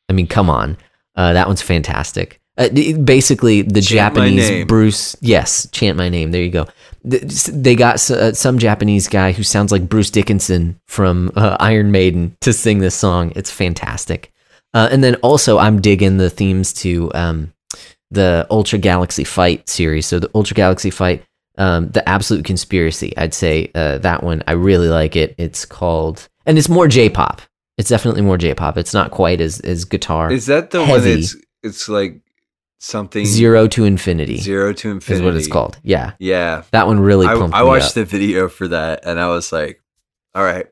I mean, come on, uh, that one's fantastic. Uh, basically, the Chant Japanese. Bruce. Yes, chant my name. There you go. They got uh, some Japanese guy who sounds like Bruce Dickinson from uh, Iron Maiden to sing this song. It's fantastic. Uh, and then also, I'm digging the themes to um, the Ultra Galaxy Fight series. So the Ultra Galaxy Fight, um, the Absolute Conspiracy. I'd say uh, that one. I really like it. It's called, and it's more J-pop. It's definitely more J-pop. It's not quite as as guitar. is that the one heavy. that's it's like something Zero to Infinity zero to infinity is what it's called. Yeah, yeah that one really I, I watched the video for that and I was like, all right.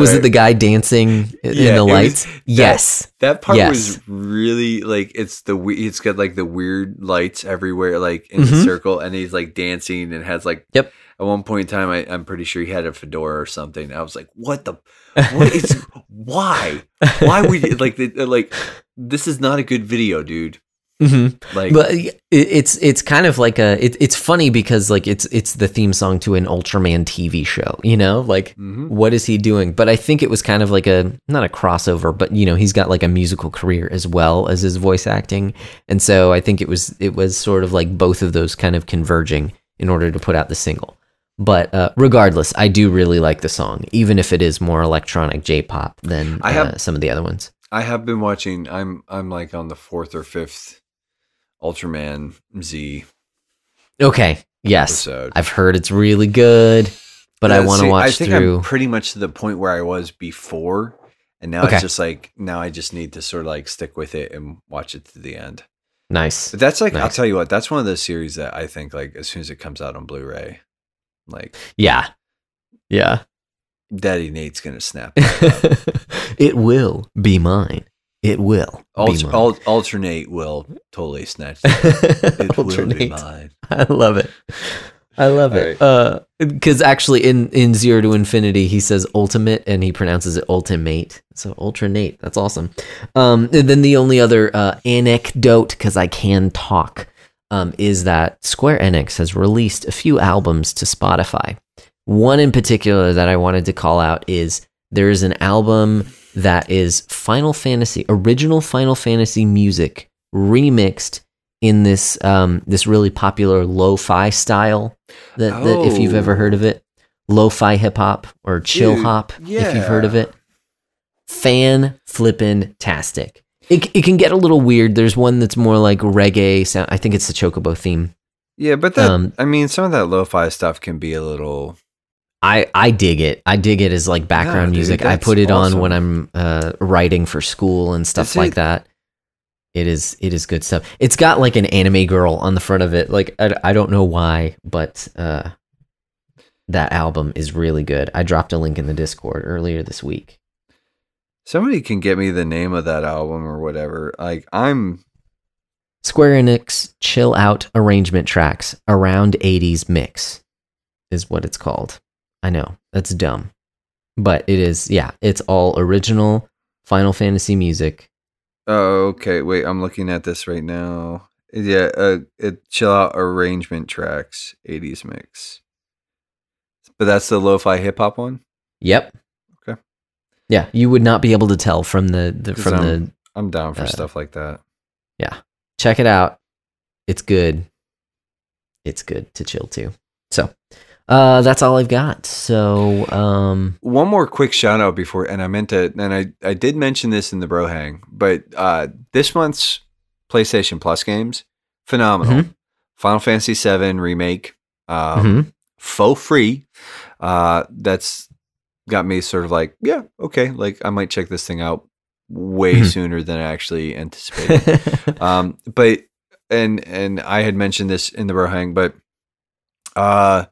Was it the guy dancing in Yeah, the was- lights? yes. that part Yes. was really like it's the we- it's got like the weird lights everywhere like in the Mhm. circle and he's like dancing and has like Yep. at one point in time I, I'm pretty sure he had a fedora or something. I was like, what the what is why? Why would you like the, like this is not a good video, dude. Mm-hmm. Like, But it's it's kind of like a it, it's funny because like it's it's the theme song to an Ultraman TV show, you know? Like mhm. what is he doing? But I think it was kind of like a not a crossover, but you know, he's got like a musical career as well as his voice acting. And so I think it was it was sort of like both of those kind of converging in order to put out the single. But uh, regardless, I do really like the song, even if it is more electronic J-pop than have- uh, some of the other ones. I have been watching. I'm I'm like on the fourth or fifth Ultraman Z Okay, yes, episode. I've heard it's really good, but I want to watch I think through. I'm pretty much to the point where I was before, and now Okay. it's just like now I just need to sort of like stick with it and watch it to the end. nice. But that's like I'll tell you what, that's one of those series that I think like as soon as it comes out on Blu-ray, like Yeah, yeah. Daddy Nate's gonna snap. it will be mine. It will Alter, al- alternate will totally snatch. That. It will be Alternate. mine. I love it. I love it. Alright. Because actually, in in Zero to Infinity, he says ultimate, and he pronounces it ultimate. So alternate. That's awesome. Um, and then the only other uh, anecdote, because I can talk, um, is that Square Enix has released a few albums to Spotify. One in particular that I wanted to call out is there is an album that is Final Fantasy original Final Fantasy music remixed in this um, this really popular lo-fi style that, that if you've ever heard of it. Lo-fi hip hop or chill Dude, hop if you've heard of it. Fan flippin' tastic. It, it can get a little weird. There's one that's more like reggae sound. I think it's the chocobo theme. Yeah, but that Um, I mean, some of that lo-fi stuff can be a little. I, I dig it. I dig it as like background dude, music. I put it on when. I'm uh, writing for school and stuff like it- that. It is it is good stuff. It's got like an anime girl on the front of it. Like I, I don't know why, but uh, that album is really good. I dropped a link in the Discord earlier this week. Somebody can get me the name of that album or whatever. Like I'm Square Enix chill out arrangement tracks around 80s mix is what it's called. I know that's dumb, but it is. Yeah, it's all original Final Fantasy music. Oh, okay. Wait, I'm looking at this right now. Yeah, uh, it chill out arrangement tracks, 80s mix. But that's the lo-fi hip hop one. Yep. Okay. Yeah, you would not be able to tell from the, the from the I'm- I'm down for Uh, stuff like that. Yeah, check it out. It's good. It's good to chill to. So, uh that's all I've got. So, um One more quick shout out before, and I meant to, and I I did mention this in the bro hang, but uh, this month's PlayStation Plus games phenomenal. Final Fantasy VII remake, um, mhm. faux free. Uh, that's got me sort of like, yeah, okay, like I might check this thing out way Mhm. sooner than I actually anticipated. um, but and and I had mentioned this in the bro hang, but uh,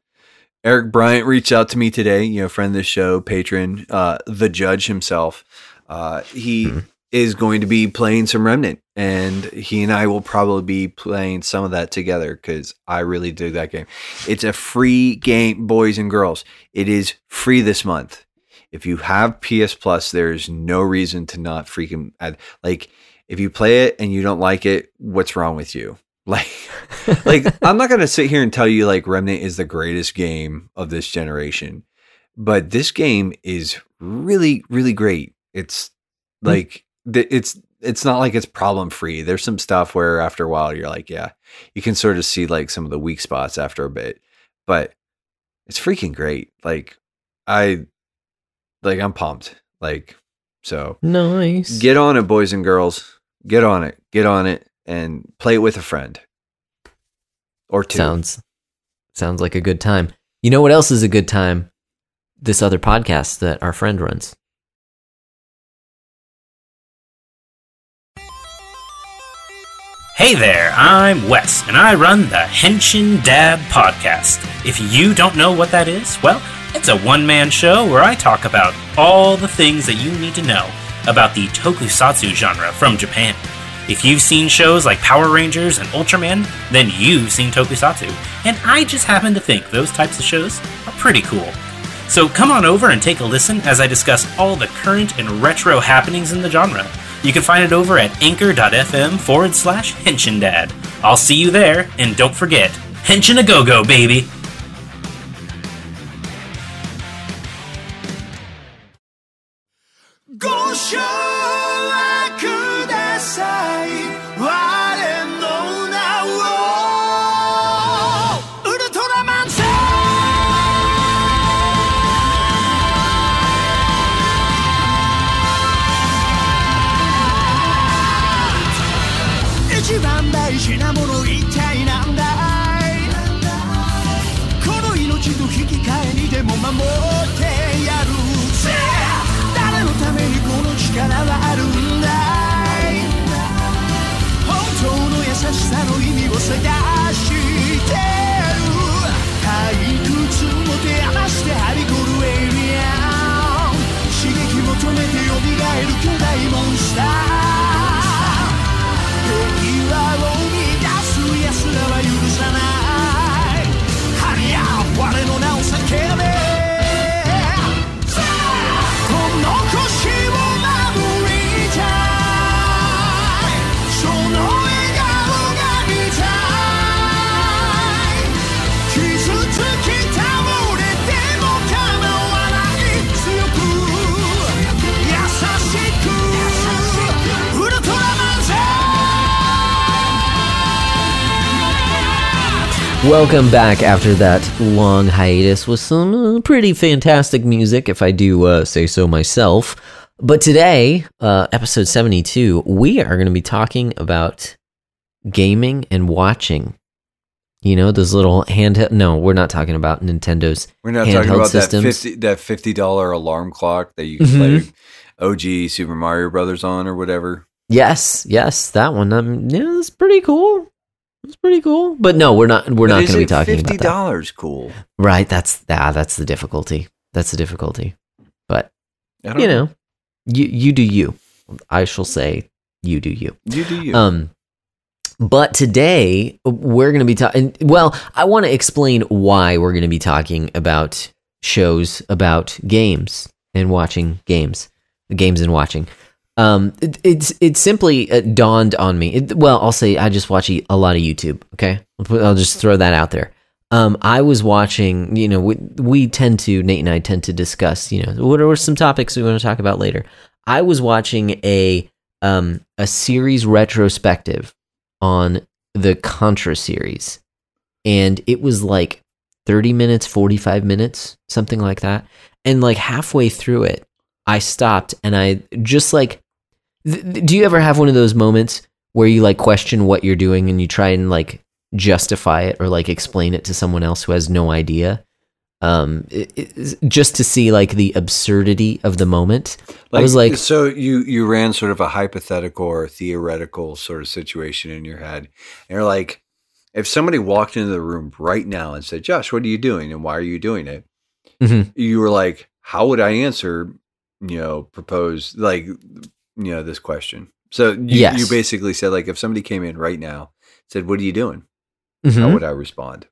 Eric Bryant reached out to me today. You know, friend of the show, patron, uh, the judge himself. Uh, he Mhm. is going to be playing some Remnant, and he and I will probably be playing some of that together because I really dig that game. It's a free game, boys and girls. It is free this month. If you have PS Plus, there's no reason to not freaking add. Like, if you play it and you don't like it, what's wrong with you? Like, like I'm not gonna sit here and tell you like Remnant is the greatest game of this generation, but this game is really, really great. It's hmm. like th- it's it's not like it's problem free. There's some stuff where after a while you're like, yeah, you can sort of see like some of the weak spots after a bit, but it's freaking great. Like I like I'm pumped. Like so nice. get on it, boys and girls. Get on it. Get on it and play it with a friend or two. sounds sounds like a good time. You know what else is a good time? This other podcast that our friend runs. Hey there, I'm Wes, and I run the Henshin Dad podcast. If you don't know what that is, well, it's a one man show where I talk about all the things that you need to know about the tokusatsu genre from Japan. If you've seen shows like Power Rangers and Ultraman, then you've seen tokusatsu, and I just happen to think those types of shows are pretty cool. So come on over and take a listen as I discuss all the current and retro happenings in the genre. You can find it over at anchor.fm forward slash henshin I'll see you there, and don't forget, henshin a go go, baby! る巨大モンス Welcome back after that long hiatus with some uh, pretty fantastic music, if I do uh, say so myself. But today, uh, episode 72, we are going to be talking about gaming and watching. You know, those little handheld. No, we're not talking about Nintendo's We're not talking about systems. that fifty that fifty dollar alarm clock that you can Mhm. play OG Super Mario Brothers on or whatever. Yes, yes, that one. Um, yeah, it's pretty cool. It's pretty cool. But no, we're not. We're not going to be talking fifty about that. dollars. Cool. Right. That's ah, That's the difficulty. That's the difficulty. But I don't you know, you you do you. I shall say you do you. you do you. Um, but today we're going to be talking. Well, I want to explain why we're going to be talking about shows about games and watching games, games and watching. Um, it, it's it simply uh, dawned on me. It, well, I'll say I just watch a lot of YouTube. Okay, I'll, just throw that out there. Um, I was watching. You know, we, we tend to Nate and I tend to discuss. You know, what are some topics we want to talk about later. I was watching a um a series retrospective on the Contra series, and it was like thirty minutes, forty five minutes, something like that. And like halfway through it, I stopped and I just like. Th- do you ever have one of those moments where you like question what you're doing and you try and like justify it or like explain it to someone else who has no idea? Um, it- it- just to see like the absurdity of the moment. I was like, so you you ran sort of a hypothetical or theoretical sort of situation in your head, and you're like, if somebody walked into the room right now and said, "Josh, what are you doing, and why are you doing it?" Mhm. You were like, "How would I answer?" You know, propose like you know this question. So you, Yes. you basically said like, if somebody came in right now, said, "What are you doing?" Mhm. How would I respond?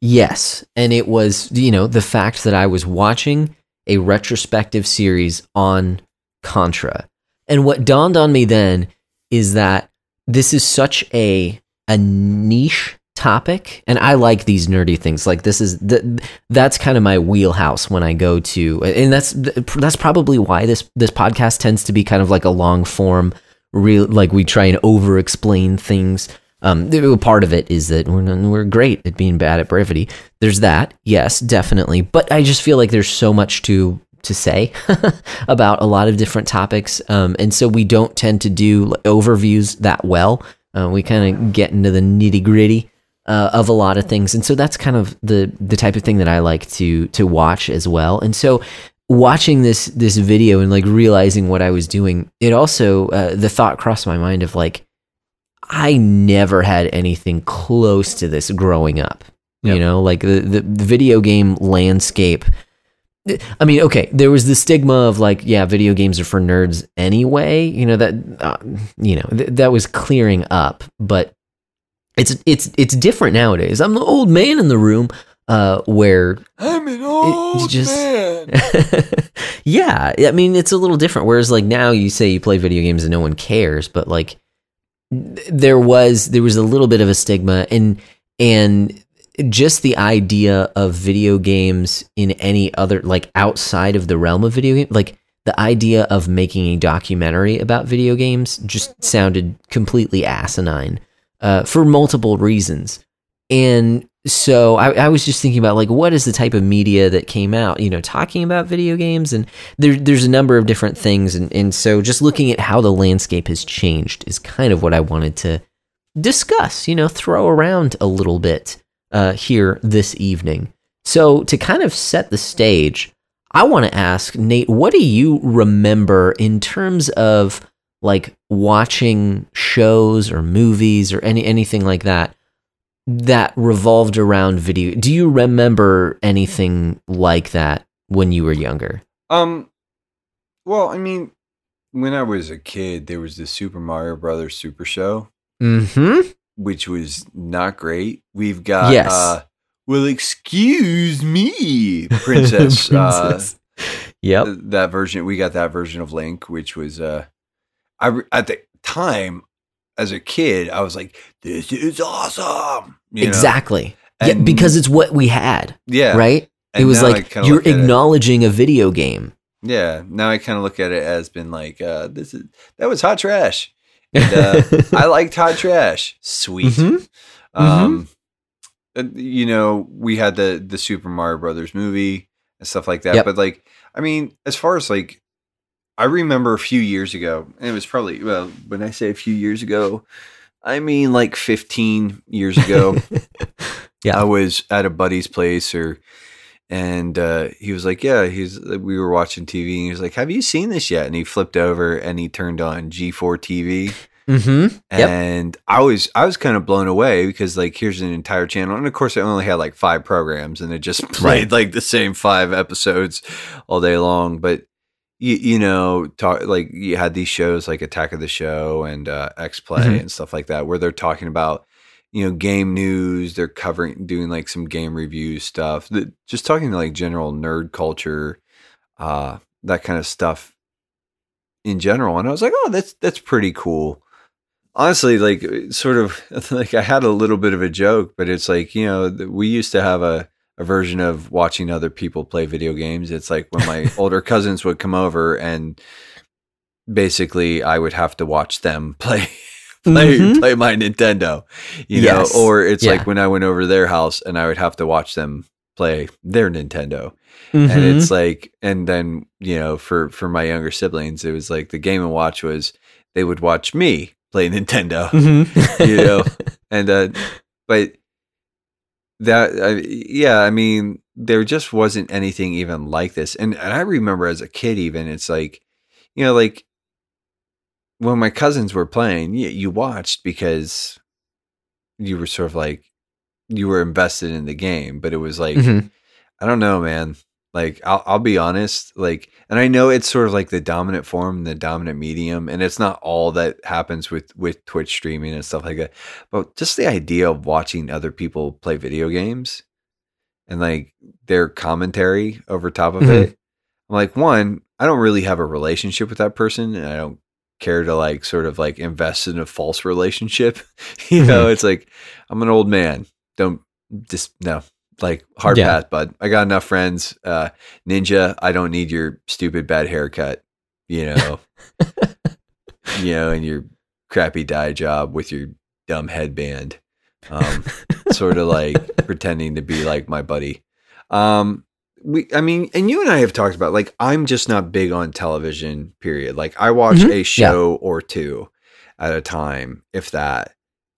Yes, and it was you know the fact that I was watching a retrospective series on Contra, and what dawned on me then is that this is such a a niche topic, and I like these nerdy things. Like this is the, that's kind of my wheelhouse when I go to, and that's that's probably why this this podcast tends to be kind of like a long form, real like we try and over explain things. Um, part of it is that we're we're great at being bad at brevity. There's that, yes, definitely. But I just feel like there's so much to to say about a lot of different topics, um, and so we don't tend to do overviews that well. Uh, we kind of get into the nitty gritty uh, of a lot of things, and so that's kind of the the type of thing that I like to to watch as well. And so watching this this video and like realizing what I was doing, it also uh, the thought crossed my mind of like I never had anything close to this growing up. You know, like the, the the video game landscape. I mean, okay, there was the stigma of like, yeah, video games are for nerds anyway. You know that, uh, you know, th- that was clearing up, but it's it's it's different nowadays. I'm the old man in the room, uh, where I'm an old just- man. Yeah, I mean it's a little different. Whereas like now you say you play video games and no one cares, but like there was there was a little bit of a stigma and and just the idea of video games in any other like outside of the realm of video game like the idea of making a documentary about video games just sounded completely asinine uh, for multiple reasons. And so I, I was just thinking about like what is the type of media that came out you know talking about video games? And there, there's a number of different things. And, and so just looking at how the landscape has changed is kind of what i wanted to discuss you know throw around a little bit uh, here this evening. So to kind of set the stage i want to ask nate what do you remember in terms of like watching shows or movies or any anything like that that revolved around video. Do you remember anything like that when you were younger? Um, well, I mean, when I was a kid, there was the Super Mario Brothers Super Show, Mm-hmm. which was not great. We've got, Yes. uh, well, excuse me, Princess. uh, Princess. yep. that version, we got that version of Link, which was, uh, I at the time as a kid, I was like, this is awesome. you know? exactly. yeah, because it's what we had, Yeah. right? It was like you're acknowledging a video game. Yeah, now I kind of look at it as been like, uh, this is that was hot trash. And, uh, I liked hot trash. Sweet. Mhm. Um, uh, you know, we had the the Super Mario Brothers movie and stuff like that. Yep. But like, I mean, as far as like, I remember a few years ago, and it was probably well, when I say a few years ago, I mean like 15 years ago. Yeah. I was at a buddy's place or and uh, he was like, "Yeah." He's we were watching TV, and he was like, "Have you seen this yet?" And he flipped over and he turned on G4 TV, Mm-hmm. Yep. and I was I was kind of blown away because like here's an entire channel, and of course I only had like five programs, and it just played like the same five episodes all day long. But you you know, talk like you had these shows like Attack of the Show and uh, X Play Mhm. and stuff like that, where they're talking about you know game news. They're covering doing like some game review stuff, the, just talking to like general nerd culture, uh, that kind of stuff in general. And I was like, oh, that's that's pretty cool honestly like sort of like i had a little bit of a joke but it's like you know we used to have a, a version of watching other people play video games it's like when my older cousins would come over and basically i would have to watch them play play Mhm. play my nintendo you Yes. know or it's Yeah. like when i went over to their house and i would have to watch them play their nintendo Mhm. and it's like and then you know for for my younger siblings it was like the game and watch was they would watch me play nintendo Mhm. you know and uh but that uh, yeah i mean there just wasn't anything even like this and and i remember as a kid even it's like you know like when my cousins were playing you, you watched because you were sort of like you were invested in the game but it was like Mhm. I don't know, man. Like I'll I'll be honest, like and I know it's sort of like the dominant form, the dominant medium, and it's not all that happens with with Twitch streaming and stuff like that. But just the idea of watching other people play video games and like their commentary over top of Mhm. it. I'm like, one, I don't really have a relationship with that person and I don't care to like sort of like invest in a false relationship. you know, it's like I'm an old man. Don't just no. Like hard Yeah. pass, bud. I got enough friends. Uh Ninja, I don't need your stupid bad haircut, you know. you know, and your crappy dye job with your dumb headband. Um sort of like pretending to be like my buddy. Um we I mean, and you and I have talked about like I'm just not big on television, period. Like I watch Mhm. a show or two at a time, if that.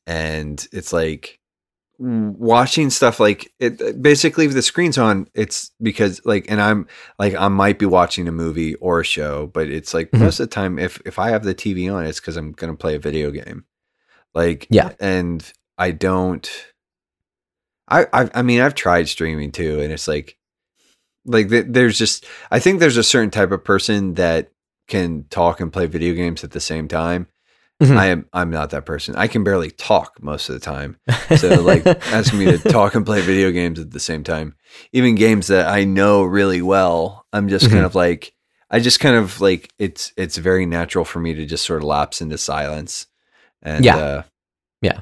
And it's like watching stuff like it basically if the screen's on it's because like and i'm like i might be watching a movie or a show but it's like Mhm. most of the time if if i have the tv on it's because i'm gonna play a video game like Yeah. and i don't i i, I mean i've tried streaming too and it's like like there's just i think there's a certain type of person that can talk and play video games at the same time Mhm. i am i'm not that person i can barely talk most of the time so like asking me to talk and play video games at the same time even games that i know really well i'm just kind Mhm. of like I just kind of like it's it's very natural for me to just sort of lapse into silence. And Yeah. uh, Yeah.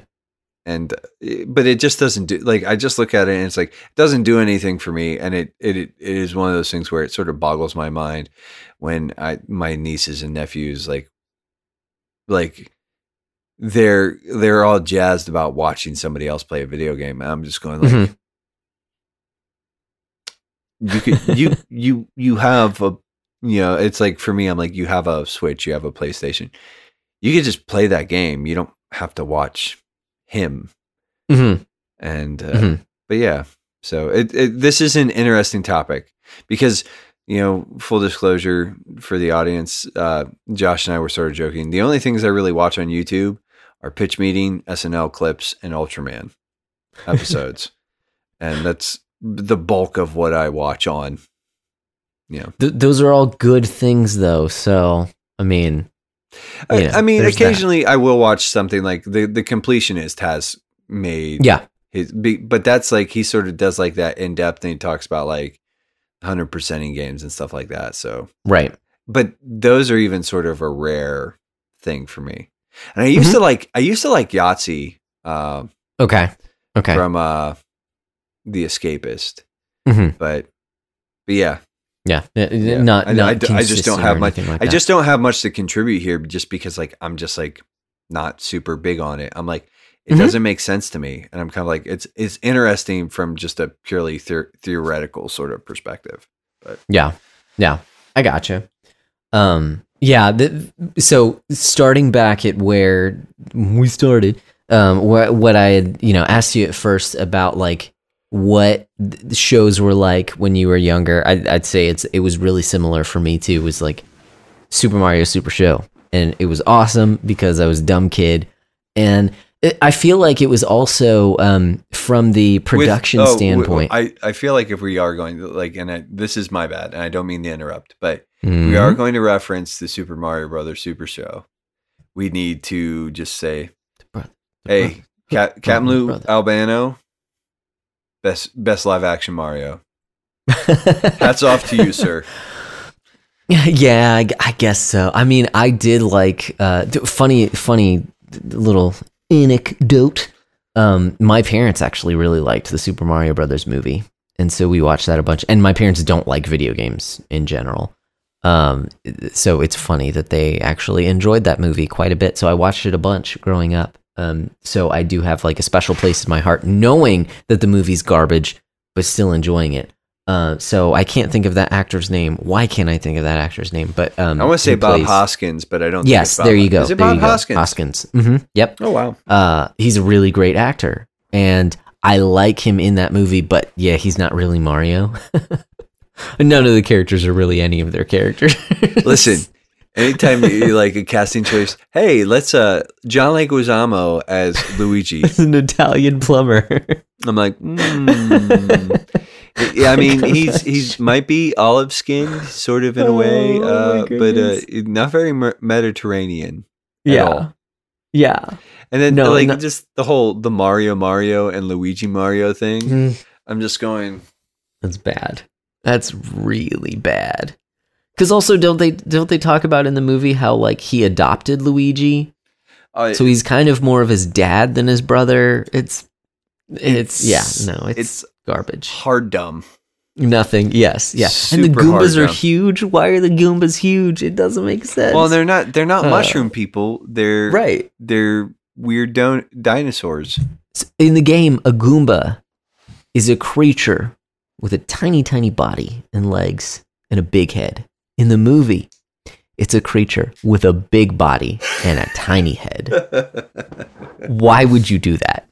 And uh, but it just doesn't do like I just look at it and it's like it doesn't do anything for me and it it it is one of those things where it sort of boggles my mind when I my nieces and nephews like like they're they're all jazzed about watching somebody else play a video game. And I'm just going like Mhm. you could you you you have a you know it's like for me i'm like you have a switch you have a playstation you could just play that game you don't have to watch him Mhm. and uh, Mhm. but yeah so it, it this is an interesting topic because you know full disclosure for the audience uh josh and i were sort of joking. The only things i really watch on youtube are pitch meeting snl clips and ultraman episodes. And that's the bulk of what i watch on. You know Th- those are all good things, though. So, I mean, I, Yeah, I mean, there's that. occasionally I will watch something like the the completionist has made yeah, his, but that's like he sort of does like that in depth, and he talks about like hundred percenting games and stuff like that. So, right. but those are even sort of a rare thing for me. And I used Mhm. to like I used to like Yahtzee uh, Okay. Okay. from uh, the Escapist, Mhm. but but yeah, Yeah. Yeah. Not. I, not I, I just don't have much. like I just don't have much to contribute here, just because like I'm just like not super big on it. I'm like it Mhm. doesn't make sense to me, and I'm kind of like it's it's interesting from just a purely the- theoretical sort of perspective. but Yeah. Yeah. I gotcha. Um, yeah. The, so starting back at where we started, um, what, what I had, you know, asked you at first about like what the shows were like when you were younger, I'd, I'd say it's, it was really similar for me too. It was like Super Mario Super Show. And it was awesome because I was a dumb kid. And I feel like it was also, um, from the production With- oh, standpoint. I I feel like if we are going to like, and I, this is my bad, and I don't mean to interrupt, but Mhm. we are going to reference the Super Mario Brothers Super Show. We need to just say, brother- "Hey, Cap- Captain Lou brother. Albano, best best live action Mario." Hats off to you, sir. Yeah, I, I guess so. I mean, I did like uh, funny, funny little anecdote. Um, my parents actually really liked the Super Mario Brothers movie, and so we watched that a bunch. And my parents don't like video games in general, um, so it's funny that they actually enjoyed that movie quite a bit. So I watched it a bunch growing up. Um, so I do have like a special place in my heart, knowing that the movie's garbage, but still enjoying it. Uh, so I can't think of that actor's name. Why can't I think of that actor's name? But um, I want to say Bob plays- Hoskins, but I don't. think Yes, there you go. Is it there Bob. Hoskins? Hoskins. hmm Yep. Oh wow. Uh, he's a really great actor, and I like him in that movie. But yeah, he's not really Mario. None of the characters are really any of their characters. Listen, anytime you like a casting choice, hey, let's uh John Leguizamo as Luigi. He's an Italian plumber. I'm like, mm. Yeah. I mean, he's he's might be olive skinned, sort of in a way, Oh, uh, but uh, not very Mediterranean. at yeah, all. yeah. And then No, like no- just the whole the Mario Mario and Luigi Mario thing. Mm, I'm just going. That's bad. That's really bad. Because also, don't they don't they talk about in the movie how like he adopted Luigi? Uh, so he's kind of more of his dad than his brother. It's it's, yeah, no, it's, it's garbage. hard dumb. Nothing. Yes, yeah. and the Goombas are dumb. huge. Why are the Goombas huge? It doesn't make sense. Well, they're not they're not Uh, mushroom people. They're right. They're weird don- dinosaurs. In the game, a Goomba is a creature with a tiny, tiny body and legs and a big head. In the movie, it's a creature with a big body and a tiny head. Why would you do that?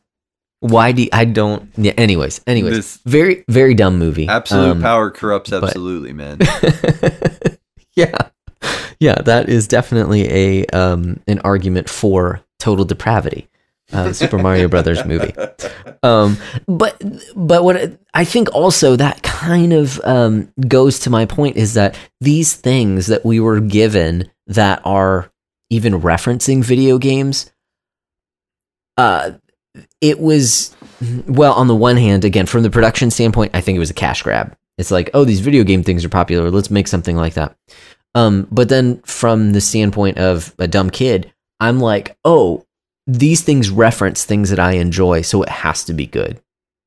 Why do you, I don't? Yeah. Anyways, anyways, This- very, very dumb movie. Absolute Um, power corrupts but- absolutely, man. yeah, yeah, that is definitely a um an argument for total depravity. Uh, Super Mario Brothers movie. Um, but but what I think also that kind of um, goes to my point is that these things that we were given that are even referencing video games, uh, it was well on the one hand, again from the production standpoint, I think it was a cash grab. It's like, oh, these video game things are popular. Let's make something like that. Um, but then from the standpoint of a dumb kid, I'm like, oh, these things reference things that I enjoy, so it has to be good,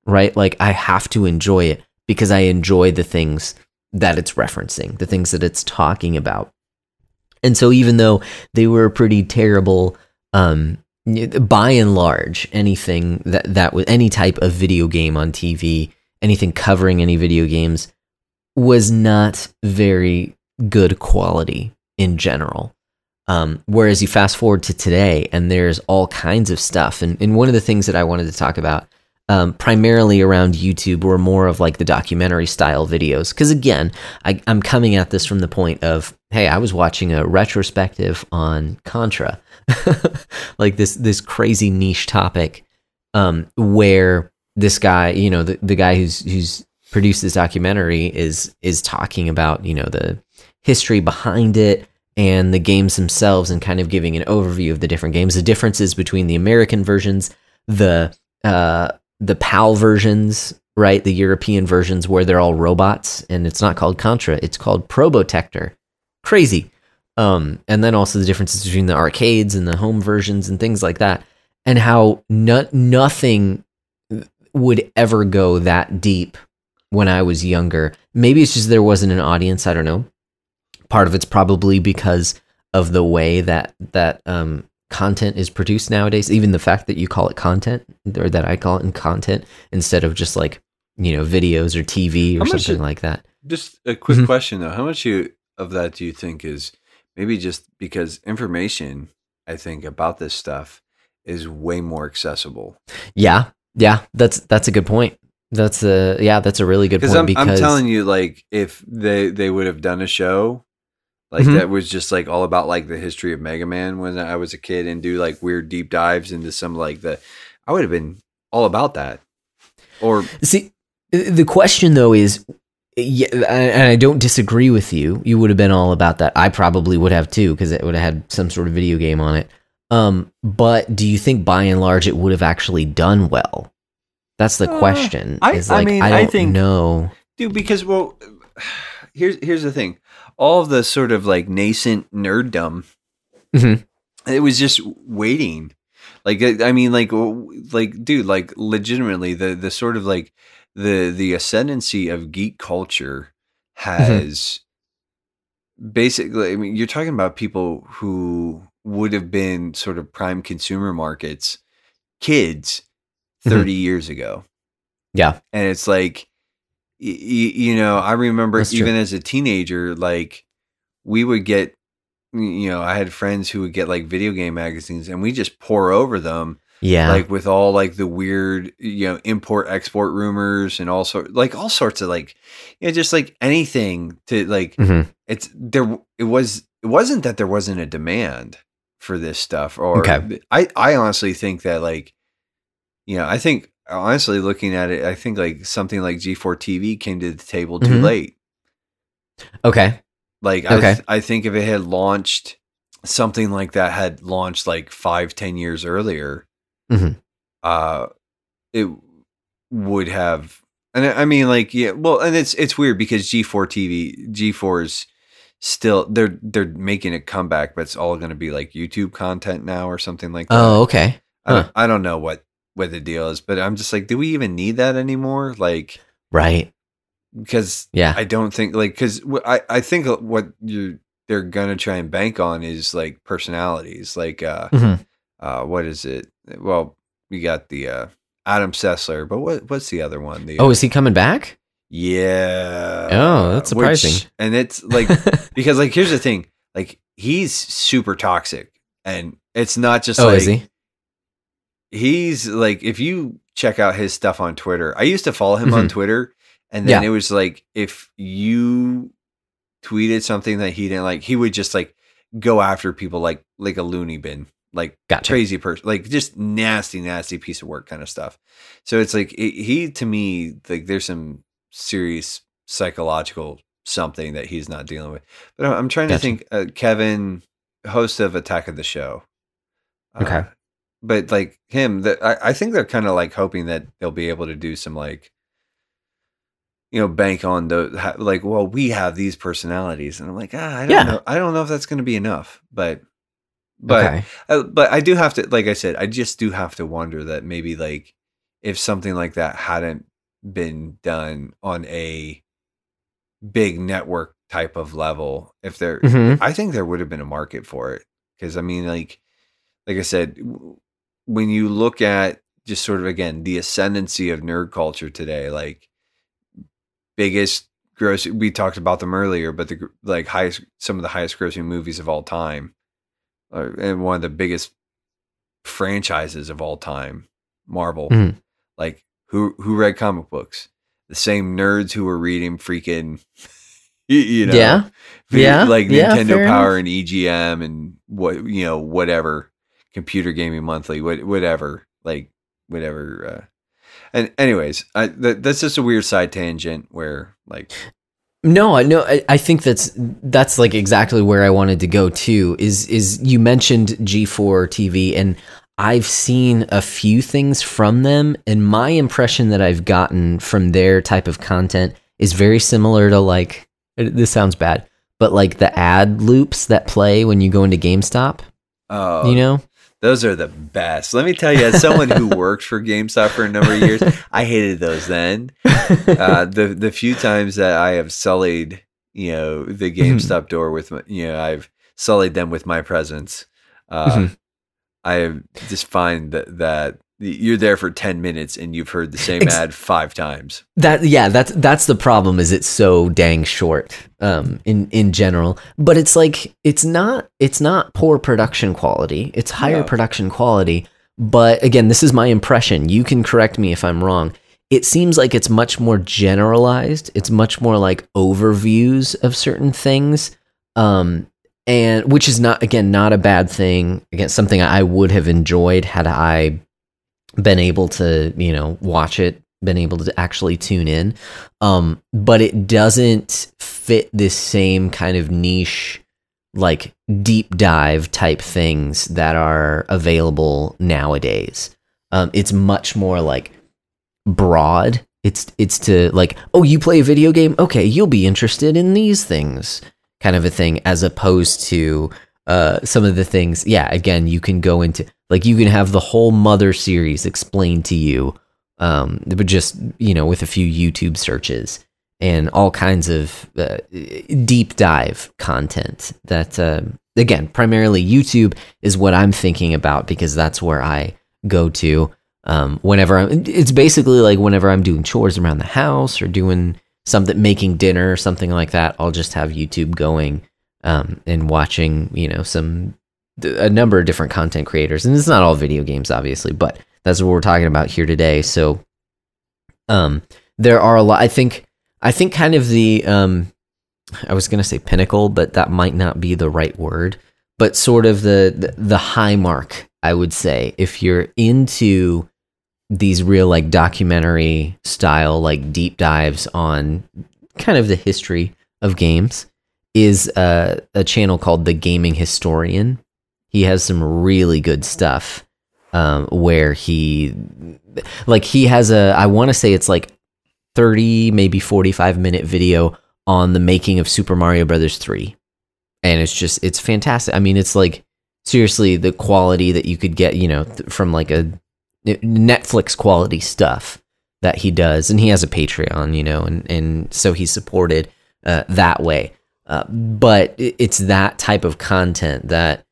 right? Like I have to enjoy it because I enjoy the things that it's referencing, the things that it's talking about. And so even though they were pretty terrible, um, by and large, anything that that was any type of video game on TV, anything covering any video games, was not very good quality in general. Um, whereas you fast forward to today, and there's all kinds of stuff. And, and one of the things that I wanted to talk about, um, primarily around YouTube, were more of like the documentary style videos. Because again, I, I'm coming at this from the point of, hey, I was watching a retrospective on Contra, like this this crazy niche topic, um, where this guy, you know, the, the guy who's who's produced this documentary is is talking about you know the history behind it and the games themselves and kind of giving an overview of the different games the differences between the american versions the uh the pal versions right? The european versions where they're all robots and it's not called contra it's called probotector. Crazy um and then also the differences between the arcades and the home versions and things like that and how no- nothing would ever go that deep when I was younger. Maybe it's just there wasn't an audience. I don't know. Part of it's probably because of the way that that um, content is produced nowadays. Even the fact that you call it content, or that I call it in content instead of just like you know videos or TV or How something it- like that. Just a quick Mhm. question though: How much you, of that do you think is maybe just because information? I think about this stuff is way more accessible. Yeah, yeah, that's that's a good point. That's a yeah, that's a really good point I'm, because I'm telling you, like, if they they would have done a show like Mhm. that was just like all about like the history of Mega Man when I was a kid and do like weird deep dives into some like the, I would have been all about that. Or See, the question though is, yeah, and I don't disagree with you. You would have been all about that. I probably would have too, because it would have had some sort of video game on it. Um, but do you think by and large it would have actually done well? That's the Uh, question. I- is I mean, I I don't think- no, dude, because well, here's here's the thing: all of the sort of like nascent nerddom, Mhm. it was just waiting. Like I I mean, like like dude, like legitimately the the sort of like the the ascendancy of geek culture has basically. I mean, you're talking about people who would have been sort of prime consumer markets, kids, Mhm. 30 years ago Yeah. and it's like y- y- you know i remember That's true. even as a teenager like we would get you know i had friends who would get like video game magazines and we just pour over them Yeah. like with all like the weird you know import export rumors and all sort like all sorts of like you know just like anything to like Mhm. it's there it was it wasn't that there wasn't a demand for this stuff or Okay. i i honestly think that like you know i think honestly looking at it i think like something like g4 tv came to the table too Mhm. late Okay. like I, th- I think if it had launched something like that had launched like five ten years earlier Mhm. uh it would have and I mean like yeah well and it's it's weird because G4 TV G4 is still they're they're making a comeback but it's all going to be like YouTube content now or something like that. Oh, okay. I, don't. I don't know what what the deal is but I'm just like do we even need that anymore like Right. because Yeah. I don't think like because I I think what you they're gonna try and bank on is like personalities like uh Mhm. uh what is it well you got the uh Adam Sessler but what what's the other one the Oh, uh, is he coming back? yeah Oh, that's which- surprising. and it's like because like here's the thing like he's super toxic and it's not just oh, like is he? he's like if you check out his stuff on Twitter. I used to follow him on Mhm. Twitter and then Yeah. it was like if you tweeted something that he didn't like, he would just like go after people like like a loony bin. Like Gotcha. crazy person, like just nasty, nasty piece of work kind of stuff. So it's like it, he to me, like there's some serious psychological something that he's not dealing with. But I'm, I'm trying Gotcha. to think. Uh, Kevin, host of Attack of the Show. Uh, Okay. but like him, that I, I think they're kind of like hoping that they'll be able to do some like you know bank on the like well we have these personalities and i'm like ah, i don't Yeah. know i don't know if that's going to be enough but but okay. uh, but i do have to like i said i just do have to wonder that maybe like if something like that hadn't been done on a big network type of level if there Mhm. i think there would have been a market for it because i mean like like i said when you look at just sort of again the ascendancy of nerd culture today like biggest gross we talked about them earlier but the like highest some of the highest grossing movies of all time uh, and one of the biggest franchises of all time marvel Mhm. like who who read comic books the same nerds who were reading freaking you, know Yeah. Yeah, like yeah, nintendo power and egm and what you know whatever computer gaming monthly what whatever like whatever uh and anyways I, that, that's just a weird side tangent where like No, I know. I, I think that's that's like exactly where I wanted to go too. Is is you mentioned G4 TV, and I've seen a few things from them, and my impression that I've gotten from their type of content is very similar to like uh, this sounds bad, but like the ad loops that play when you go into GameStop. oh You know, those are the best let me tell you as someone who worked for gamestop for a number of years i hated those then uh, the the few times that I have sullied, you know, the GameStop door with, my, you know, I've sullied them with my presence. Uh, Mhm. I just find that that you're there for ten minutes and you've heard the same Ex- ad five times. That yeah, that's that's the problem. Is it's so dang short, um, in in general. But it's like it's not it's not poor production quality. It's higher No. production quality. But again, this is my impression. You can correct me if I'm wrong. It seems like it's much more generalized. It's much more like overviews of certain things, um, and which is not again not a bad thing. Again, something I would have enjoyed had I been able to you know watch it been able to actually tune in. Um but it doesn't fit this same kind of niche like deep dive type things that are available nowadays. Um it's much more like broad. It's it's to like oh you play a video game? Okay you'll be interested in these things kind of a thing as opposed to uh some of the things yeah again you can go into like you can have the whole mother series explained to you um but just you know with a few youtube searches and all kinds of uh, deep dive content that uh, again primarily youtube is what i'm thinking about because that's where i go to um, whenever I'm, it's basically like whenever i'm doing chores around the house or doing something making dinner or something like that i'll just have youtube going um, and watching you know some a number of different content creators and it's not all video games obviously but that's what we're talking about here today. So um there are a lot i think i think kind of the um i was going to say pinnacle but that might not be the right word but sort of the, the the high mark i would say if you're into these real like documentary style like deep dives on kind of the history of games is uh, a channel called the gaming historian he has some really good stuff um, where he like he has a i want to say it's like 30 maybe 45 minute video on the making of super mario brothers 3 and it's just it's fantastic. I mean it's like seriously the quality that you could get you know th- from like a netflix quality stuff that he does. And he has a patreon you know and and so he's supported uh, that way. Uh, but it's that type of content that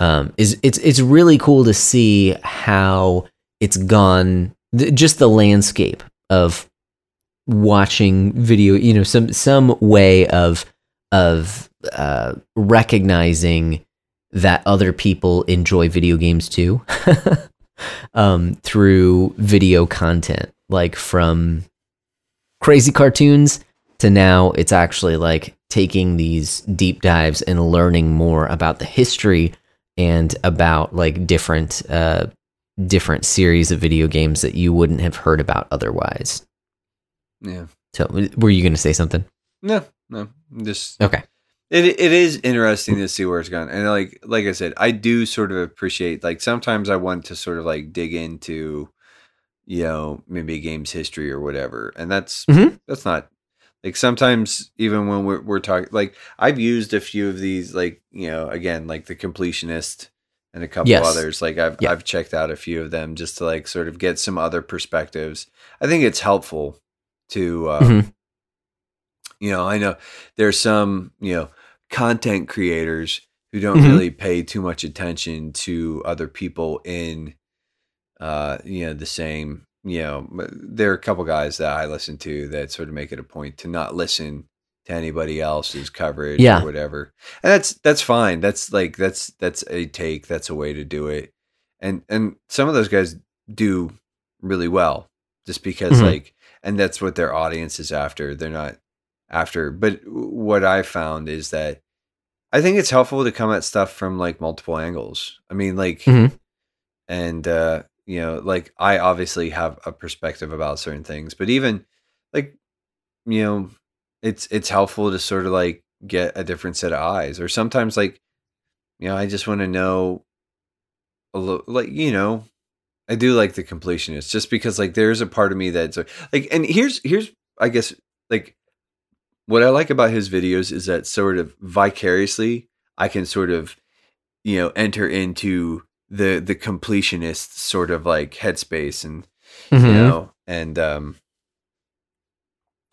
um, is it's it's really cool to see how it's gone th- just the landscape of watching video you know some some way of of uh, recognizing that other people enjoy video games too um, through video content like from crazy cartoons to now it's actually like taking these deep dives and learning more about the history and about like different uh different series of video games that you wouldn't have heard about otherwise Yeah. so were you going to say something No, no. Just okay It it is interesting to see where it's gone, and like like I said, I do sort of appreciate like sometimes I want to sort of like dig into, you know, maybe a game's history or whatever, and that's Mhm. that's not Like sometimes even when we're we're talking, like I've used a few of these, like you know, again, like the completionist and a couple Yes. others. Like I've Yeah. I've checked out a few of them just to like sort of get some other perspectives. I think it's helpful to, um, Mhm. you know, I know there's some you know content creators who don't Mhm. really pay too much attention to other people in, uh, you know, the same. You know, there are a couple guys that I listen to that sort of make it a point to not listen to anybody else's coverage Yeah. or whatever. And that's that's fine. That's like that's that's a take. That's a way to do it. And and some of those guys do really well just because Mhm. like and that's what their audience is after. They're not after. But what I found is that I think it's helpful to come at stuff from like multiple angles. I mean, like, Mhm. and uh, you know, like I obviously have a perspective about certain things, but even like, you know, it's it's helpful to sort of like get a different set of eyes, or sometimes like, you know, I just want to know a little, like, you know, I do like the completionist just because like there's a part of me that's uh, like, and here's here's I guess like what I like about his videos is that sort of vicariously I can sort of you know enter into the the completionist sort of like headspace and you Mhm. know and um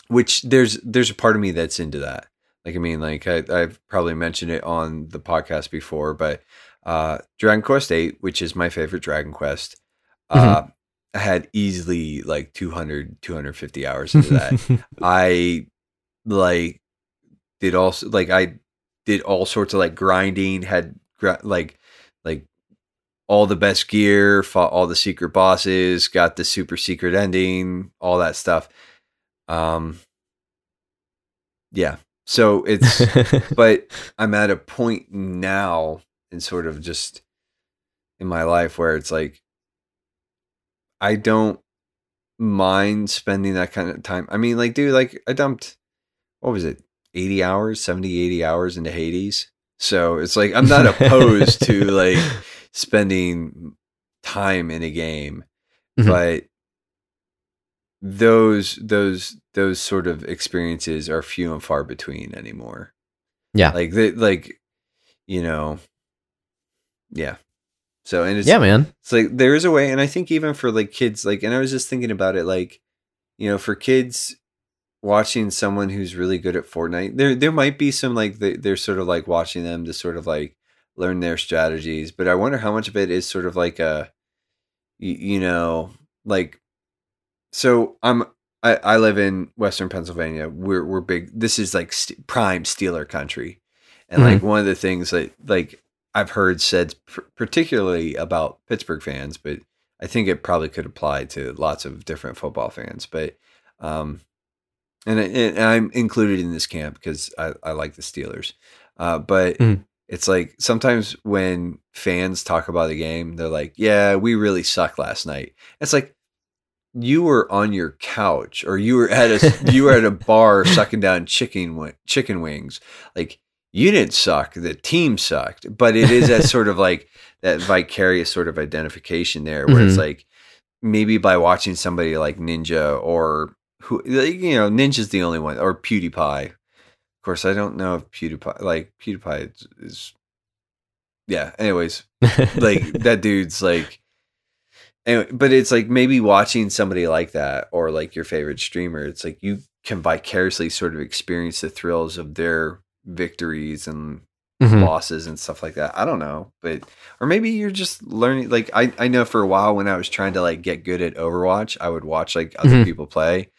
which there's there's a part of me that's into that. Like i mean like I, i've probably mentioned it on the podcast before but uh dragon quest 8 which is my favorite dragon quest uh i had easily like 200 250 hours into that. I like did also like I did all sorts of like grinding, had gra- like like all the best gear, fought all the secret bosses, got the super secret ending, all that stuff. Um yeah. So it's but I'm at a point now in sort of just in my life where it's like I don't mind spending that kind of time. I mean, like, dude, like I dumped what was it, 80 hours, 70, 80 hours into Hades. So it's like I'm not opposed to like spending time in a game, Mhm. but those those those sort of experiences are few and far between anymore. Yeah. Like the like you know yeah. So and it's yeah, man. it's like there is a way, and I think even for like kids, like, and I was just thinking about it, like, you know, for kids watching someone who's really good at Fortnite, there there might be some like they're sort of like watching them to sort of like learn their strategies, but I wonder how much of it is sort of like a, you, you know, like, so I'm I, I live in Western Pennsylvania. We're we're big. This is like st- prime Steeler country, and like one of the things that like I've heard said pr- particularly about Pittsburgh fans, but I think it probably could apply to lots of different football fans. But um, and, I- and I'm included in this camp because I, I like the Steelers. Uh, but Mm. It's like sometimes when fans talk about the game, they're like, "Yeah, we really sucked last night." It's like you were on your couch or you were at a you were at a bar sucking down chicken chicken wings. Like you didn't suck, the team sucked. But it is that sort of like that vicarious sort of identification there where it's Mhm. like maybe by watching somebody like Ninja or who like, you know, Ninja's the only one or PewDiePie. Of course, I don't know if PewDiePie like PewDiePie is, is yeah, anyways, like that dude's like anyway, but it's like maybe watching somebody like that or like your favorite streamer it's like you can vicariously sort of experience the thrills of their victories and Mhm. losses and stuff like that i don't know but or maybe you're just learning like i i know for a while when i was trying to like get good at overwatch i would watch like other Mhm. people play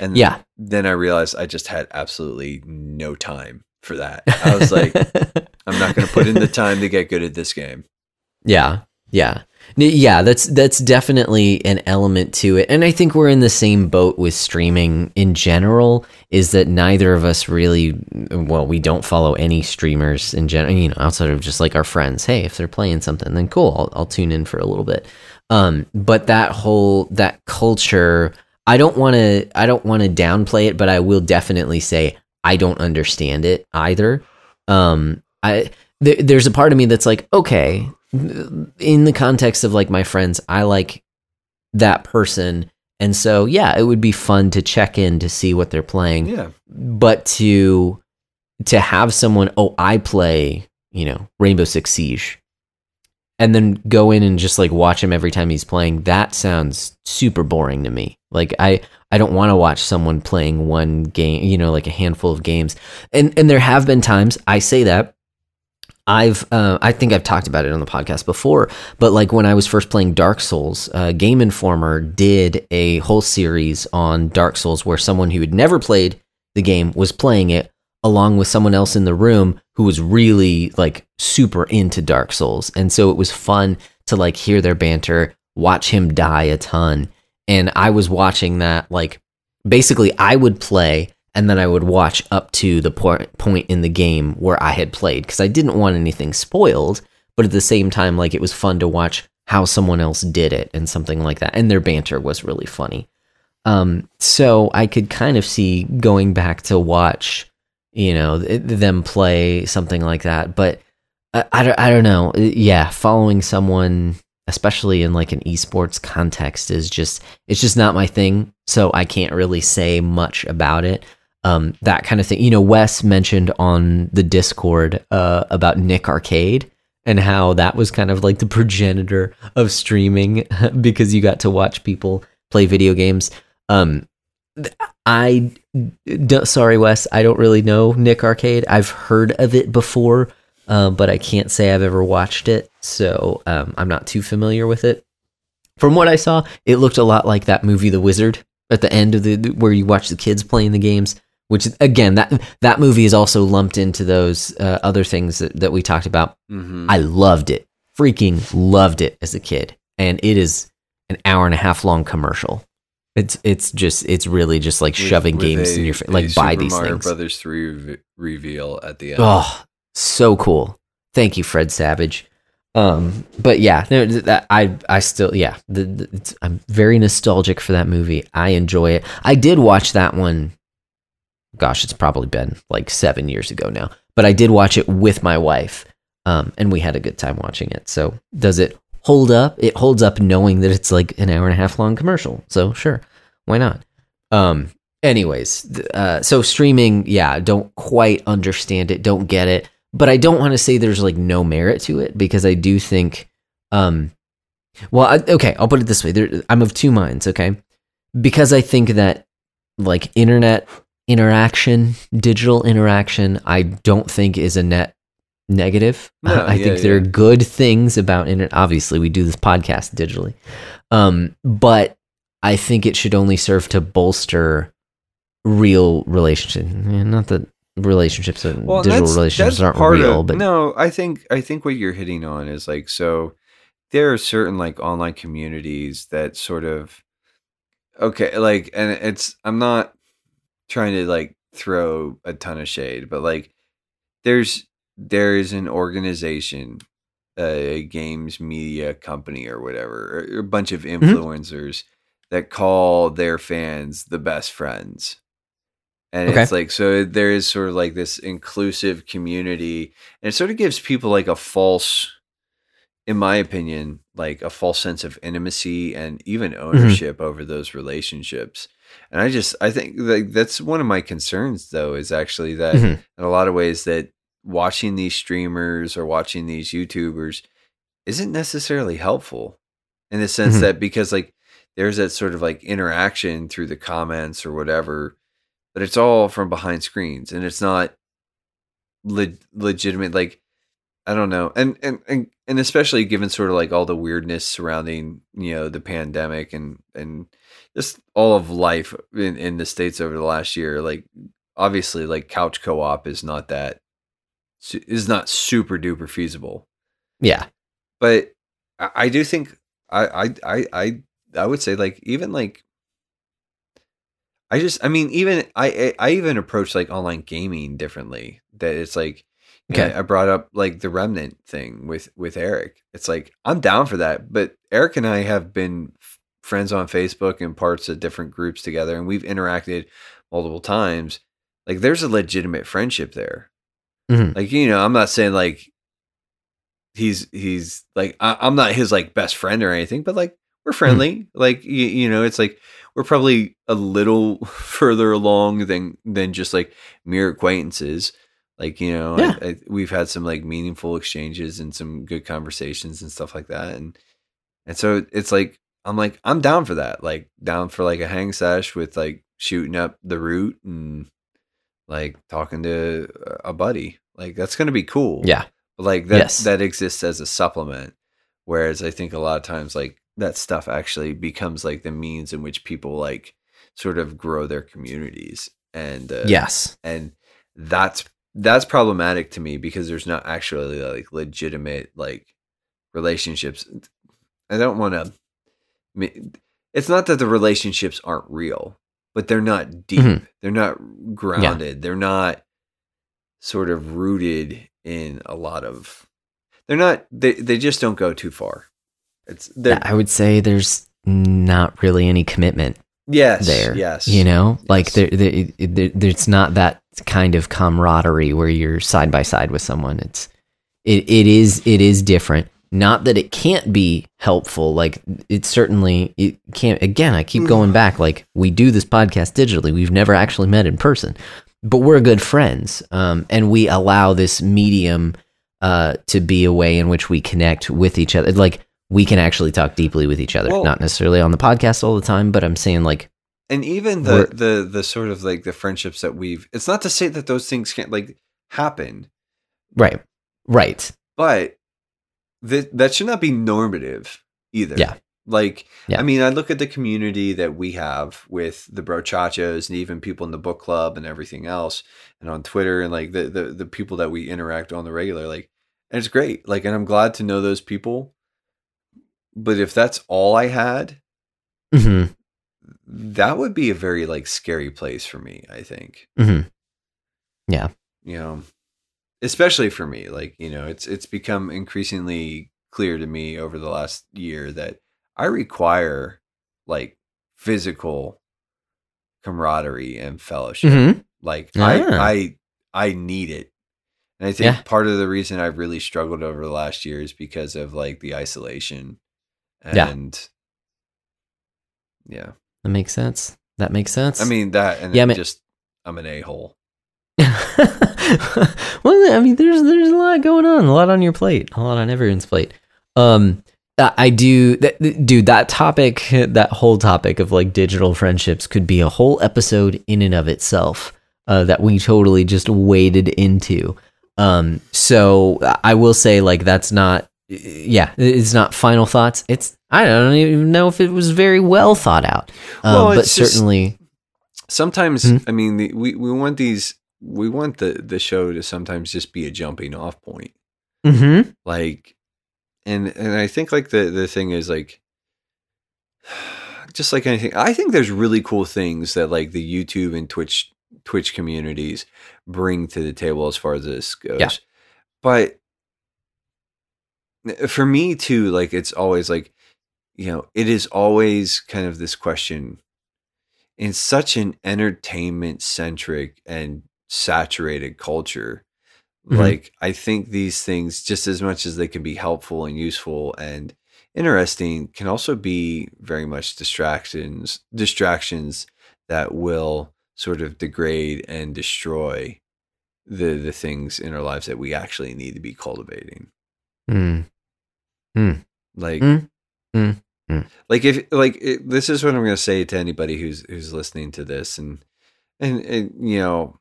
and Yeah. then i realized i just had absolutely no time for that i was like i'm not going to put in the time to get good at this game Yeah, yeah, yeah. That's that's definitely an element to it, and I think we're in the same boat with streaming in general. Is that neither of us really? Well, we don't follow any streamers in general. You know, outside of just like our friends. Hey, if they're playing something, then cool. I'll, I'll tune in for a little bit. Um, but that whole that culture, I don't want to. I don't want to downplay it, but I will definitely say I don't understand it either. Um, I there, there's a part of me that's like, okay, in the context of like my friends, I like that person And so, yeah, it would be fun to check in to see what they're playing. Yeah. But to to have someone, oh, I play, you know, Rainbow Six Siege, and then go in and just like watch him every time he's playing, that sounds super boring to me. Like I I don't want to watch someone playing one game, you know, like a handful of games. And and there have been times I say that I've uh, I think I've talked about it on the podcast before, but like when I was first playing Dark Souls, uh, Game Informer did a whole series on Dark Souls where someone who had never played the game was playing it along with someone else in the room who was really like super into Dark Souls, and so it was fun to like hear their banter, watch him die a ton, and I was watching that like basically I would play and then I would watch up to the point in the game where I had played because I didn't want anything spoiled, but at the same time, like it was fun to watch how someone else did it and something like that, and their banter was really funny. Um, so I could kind of see going back to watch, you know, them play something like that, but I, I, don't, I don't know. Yeah, following someone, especially in like an esports context, is just it's just not my thing. So I can't really say much about it um, that kind of thing. You know, Wes mentioned on the Discord uh, about Nick Arcade and how that was kind of like the progenitor of streaming because you got to watch people play video games. Um, I sorry, Wes, I don't really know Nick Arcade. I've heard of it before, uh, but I can't say I've ever watched it, so um, I'm not too familiar with it. From what I saw, it looked a lot like that movie, The Wizard, at the end of the where you watch the kids playing the games which again that that movie is also lumped into those uh, other things that, that we talked about Mm-hmm. i loved it freaking loved it as a kid and it is an hour and a half long commercial it's it's just it's really just like With- shoving with games a- in your face like buy Super these Mario things. Brothers three re- reveal at the end. oh so cool. Thank you fred savage. Um but yeah no, that i i still yeah the, the, it's, i'm very nostalgic for that movie. I enjoy it. I did watch that one gosh it's probably been like seven years ago now but i did watch it with my wife um and we had a good time watching it. So does it hold up it holds up knowing that it's like an hour and a half long commercial. So sure. Why not? Um anyways uh so streaming yeah don't quite understand it don't get it. But I don't want to say there's like no merit to it because I do think, um, well, I, okay, I'll put it this way: there, I'm of two minds. Okay, because I think that like internet interaction, digital interaction, I don't think is a net negative. No, I yeah, think there are good things about internet. Obviously, we do this podcast digitally, um, but I think it should only serve to bolster real relationships. Not that relationships and Well, digital that's- relationships that's aren't real, of, but no, I think I think what you're hitting on is like so. There are certain like online communities that sort of okay, like, and it's I'm not trying to like throw a ton of shade, but like there's there is an organization, a games media company or whatever, or a bunch of Mm-hmm. influencers that call their fans the best friends. And Okay. it's like so there is sort of like this inclusive community and it sort of gives people like a false in my opinion, like a false sense of intimacy and even Mm-hmm. ownership over those relationships. And I just I think like that's one of my concerns though is actually that Mhm. in a lot of ways that watching these streamers or watching these YouTubers isn't necessarily helpful in the sense Mhm. that because like there's that sort of like interaction through the comments or whatever, but it's all from behind screens and it's not le- legitimate like I don't know. And, and and and especially given sort of like all the weirdness surrounding, you know, the pandemic and and just all of life in, in the states over the last year, like obviously like couch co-op is not that is not super duper feasible. yeah, But I, I do think I, I I I I would say like even like I just I mean even I I, even approach like online gaming differently. That it's like Okay. I brought up like the remnant thing with with Eric. It's like I'm down for that, but Eric and I have been f- friends on Facebook and parts of different groups together, and we've interacted multiple times. Like there's a legitimate friendship there. Mhm. Like you know, I'm not saying like he's he's like I, I'm not his like best friend or anything, but like we're friendly. Like you, you know, it's like we're probably a little further along than than just like mere acquaintances. Like you know, Yeah. I, I, we've had some like meaningful exchanges and some good conversations and stuff like that, and and so it's like I'm like I'm down for that. Like down for like a hang sesh with like shooting up the Root and like talking to a buddy. Like that's gonna be cool. Yeah. But like that Yes. that exists as a supplement. Whereas I think a lot of times like that stuff actually becomes like the means in which people like sort of grow their communities. And uh, Yes. and that's that's problematic to me because there's not actually like legitimate like relationships. I don't want to. It's not that the relationships aren't real, but they're not deep. Mhm. They're not grounded. They're not sort of rooted in a lot of. They're not. They they just don't go too far. It's Yeah, I would say there's not really any commitment yes there. yes You know, like there, there, there, there's not that kind of camaraderie where you're side by side with someone. It's, it, it is, it is different. Not that it can't be helpful. Like it certainly, it can't. Again, I keep going back. Like we do this podcast digitally. We've never actually met in person, but we're good friends. Um, and we allow this medium, uh, to be a way in which we connect with each other. Like we can actually talk deeply with each other. Well- Not necessarily on the podcast all the time, but I'm saying like and even the the the sort of like the friendships that we've it's not to say that those things can't like happen Right. Right. but th- that should not be normative either. Yeah. like Yeah. i mean i look at the community that we have with the brochachos and even people in the book club and everything else and on twitter and like the the, the people that we interact on the regular like and it's great. Like and i'm glad to know those people. But if that's all i had hmm that would be a very like scary place for me i think. Hmm you know especially for me like you know it's it's become increasingly clear to me over the last year that i require like physical camaraderie and fellowship hmm like Ah. i i i need it and i think Yeah. part of the reason i've really struggled over the last year is because of like the isolation Yeah. and yeah That makes sense. That makes sense. i mean that and Yeah, yeah, man- just i'm an a-hole well, I mean, there's there's a lot going on, a lot on your plate, a lot on everyone's plate. Um, I do, that, dude. That topic, that whole topic of like digital friendships, could be a whole episode in and of itself. Uh, that we totally just waded into. Um, so I will say, like, that's not, yeah, it's not final thoughts. It's I don't even know if it was very well thought out. Um, Well, but it's just- certainly, sometimes Mhm. i mean the, we we want these we want the the show to sometimes just be a jumping off point mm-hmm. like and and i think like the the thing is like just like anything i think there's really cool things that like the youtube and twitch twitch communities bring to the table as far as this goes Yeah. but for me too like it's always like you know it is always kind of this question in such an entertainment centric and saturated culture Mhm. like i think these things just as much as they can be helpful and useful and interesting can also be very much distractions distractions that will sort of degrade and destroy the the things in our lives that we actually need to be cultivating Mm. like Mm. Mm. Mm. like if like it, this is what i'm going to say to anybody who's who's listening to this and, and and you know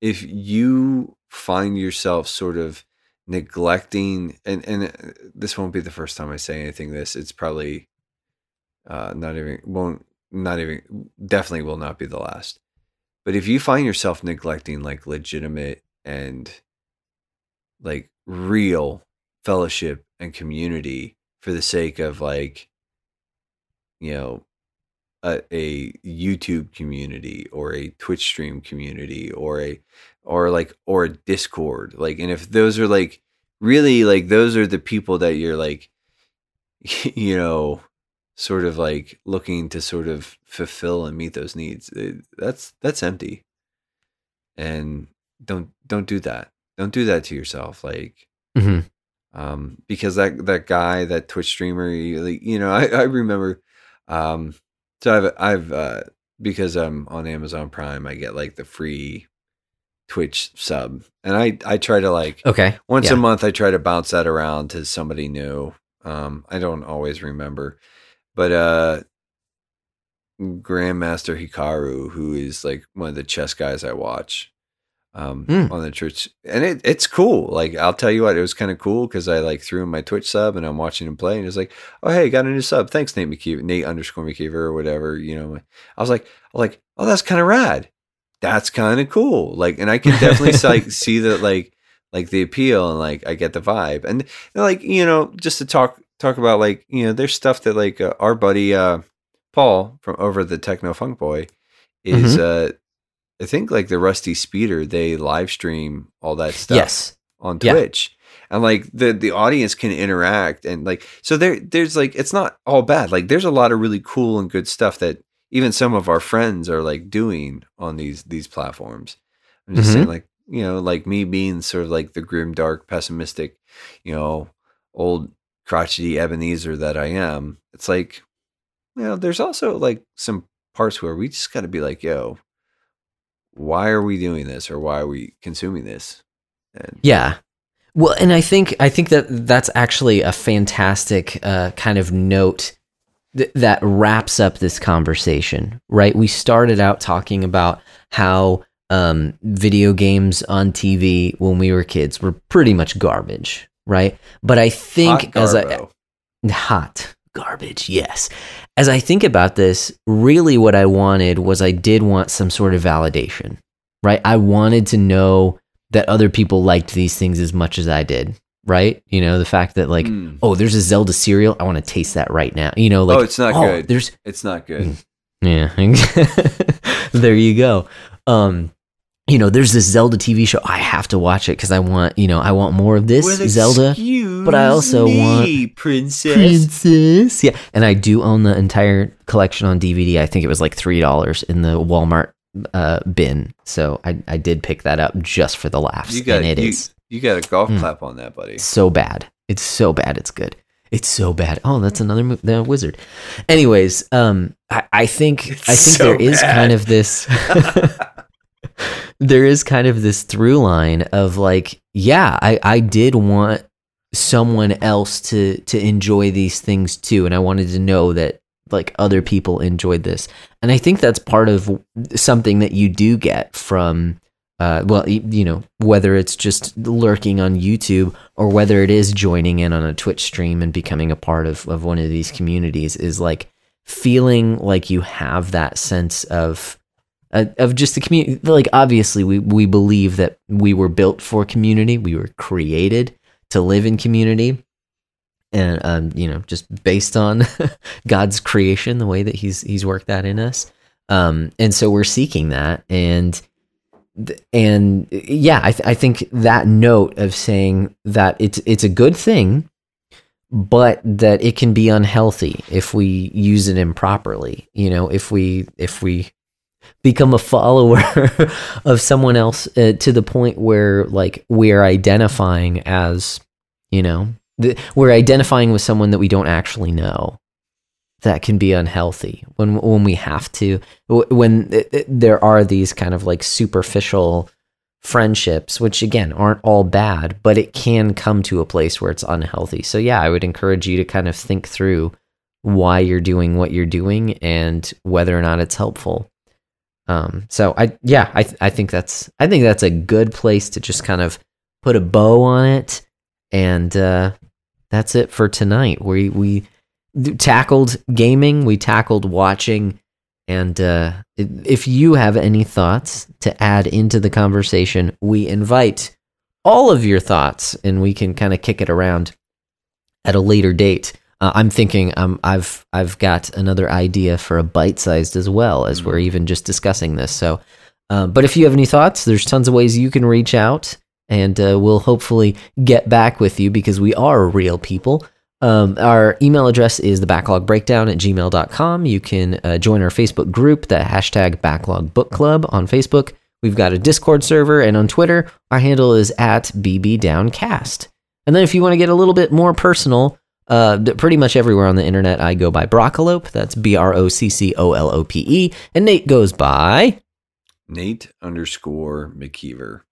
if you find yourself sort of neglecting and and uh, this won't be the first time i say anything this it's probably uh not even won't not even definitely will not be the last. But if you find yourself neglecting like legitimate and like real fellowship and community for the sake of like you know a, a youtube community or a twitch stream community or a or like or a discord like and if those are like really like those are the people that you're like you know sort of like looking to sort of fulfill and meet those needs it- that's that's empty and don't don't do that don't do that to yourself like hmm um, because that that guy, that Twitch streamer, he, like, you know, I, I remember. Um, so I've I've uh, because I'm on Amazon Prime, I get like the free Twitch sub, and I I try to like Okay. once yeah. a month I try to bounce that around to somebody new. Um, I don't always remember, but uh, Grandmaster Hikaru, who is like one of the chess guys I watch um, Mm. on the church, and it, it's cool. Like I'll tell you what, it was kind of cool because I like threw him my Twitch sub and I'm watching him play, and it's like, oh hey, got a new sub, thanks Nate McKeever, Nate underscore McKeever or whatever. You know, I was like, like, oh that's kind of rad. That's kind of cool. Like, and I can definitely like see that like like the appeal and like I get the vibe and, and, like you know just to talk talk about like you know there's stuff that like uh, our buddy uh Paul from over the Techno Funk Boy is uh I think like the Rusty Speeder they live stream all that stuff Yes. on Yeah. Twitch. And like the the audience can interact and like so there there's like it's not all bad. Like there's a lot of really cool and good stuff that even some of our friends are like doing on these these platforms. I'm just Mhm. saying like, you know, like me being sort of like the grim dark pessimistic, you know, old crotchety Ebenezer that I am. It's like you know, there's also like some parts where we just got to be like, yo, why are we doing this or why are we consuming this? And Yeah. Well, and I think I think that that's actually a fantastic uh, kind of note th- that wraps up this conversation. Right? We started out talking about how um, video games on TV when we were kids were pretty much garbage, right? But I think as a hot garbage yes as i think about this really what i wanted was i did want some sort of validation right i wanted to know that other people liked these things as much as i did right you know the fact that like Mm. oh there's a zelda cereal i want to taste that right now you know like oh, it's not oh, good. there's It's not good. yeah there you go um you know there's this zelda tv show i have to watch it because i want you know i want more of this zelda but I also want- princess. princess. Yeah, and I do own the entire collection on DVD. I think it was like three dollars in the Walmart uh, bin, so I I did pick that up just for the laughs. You got and it you, is you got a golf Mm. clap on that, buddy. so bad. It's so bad. It's good. It's so bad. Oh, that's another mo- the wizard. Anyways, um, I, I think It's I think so there is bad. kind of this. there is kind of this through line of like, yeah, I I did want someone else to to enjoy these things too, and I wanted to know that like other people enjoyed this, and I think that's part of something that you do get from. Uh, well, you know, whether it's just lurking on YouTube or whether it is joining in on a Twitch stream and becoming a part of, of one of these communities is like feeling like you have that sense of uh, of just the community. Like obviously, we we believe that we were built for community. We were created to live in community, and um, you know, just based on God's creation, the way that He's He's worked that in us. Um, and so we're seeking that, and and yeah, I, th- I think that note of saying that it's it's a good thing, but that it can be unhealthy if we use it improperly. You know, if we if we become a follower of someone else uh, to the point where like we're identifying as you know th- we're identifying with someone that we don't actually know that can be unhealthy. When when we have to when it, it- there are these kind of like superficial friendships which again aren't all bad but it can come to a place where it's unhealthy. So yeah i would encourage you to kind of think through why you're doing what you're doing and whether or not it's helpful um so i yeah i i think that's i think that's a good place to just kind of put a bow on it and uh that's it for tonight we we tackled gaming, we tackled watching, and uh, if you have any thoughts to add into the conversation, we invite all of your thoughts, and we can kind of kick it around at a later date. Uh, I'm thinking um, I've I've got another idea for a bite sized as well as we're even just discussing this. So, uh, but if you have any thoughts, there's tons of ways you can reach out, and uh, we'll hopefully get back with you because we are real people. Um, our email address is the backlog breakdown at gmail.com. You can uh, join our Facebook group, the hashtag backlog book club on Facebook. We've got a Discord server, and on Twitter, our handle is at bbdowncast. And then if you want to get a little bit more personal, uh, pretty much everywhere on the internet, I go by Broccolope. That's B R O C C O L O P E. And Nate goes by. Nate underscore McKeever.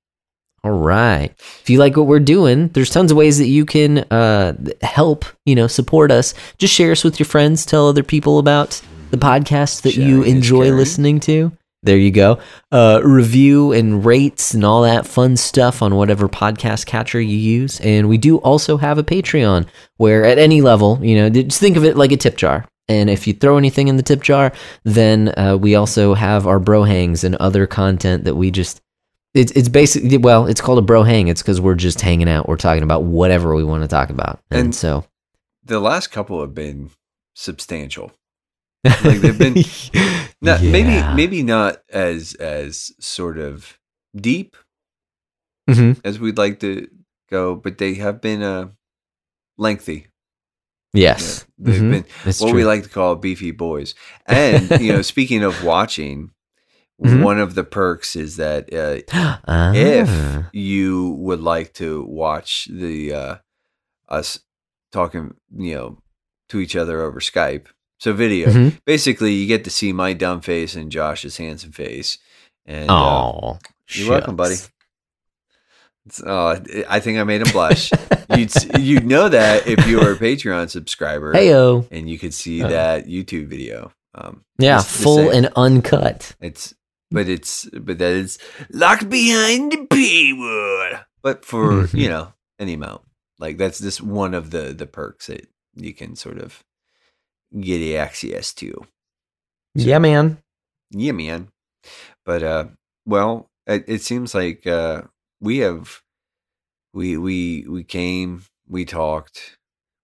All right. If you like what we're doing, there's tons of ways that you can uh, help, you know, support us. Just share us with your friends. Tell other people about the podcast that you Sharing is enjoy listening to. There you go. Uh, review and rates and all that fun stuff on whatever podcast catcher you use. And we do also have a Patreon where, at any level, you know, just think of it like a tip jar. And if you throw anything in the tip jar, then uh, we also have our bro hangs and other content that we just it's it's basically well, it's called a bro hang. It's because we're just hanging out. We're talking about whatever we want to talk about, and, And- so The last couple have been substantial. Like they've been not, maybe Yeah. maybe not as as sort of deep Mhm. as we'd like to go, but they have been uh lengthy. yes, Yeah, they've Mhm. been It's what true. we like to call beefy boys. And you know, speaking of watching, Mhm. one of the perks is that uh, Ah. if you would like to watch the uh, us talking, you know, to each other over Skype, so video, Mhm. basically you get to see my dumb face and Josh's handsome face. And uh, oh, you're welcome, buddy. uh, I think I made him blush. you'd you'd know that if you were a Patreon subscriber, Heyo, and you could see Uh. that YouTube video. Um, yeah, just full and uncut. It's but it's but that is locked behind the paywall. But for Mhm. you know any amount, like that's just one of the the perks that you can sort of get access to. Yeah, man. Yeah, man. But uh, well, it, it seems like uh, we have we we we came, we talked,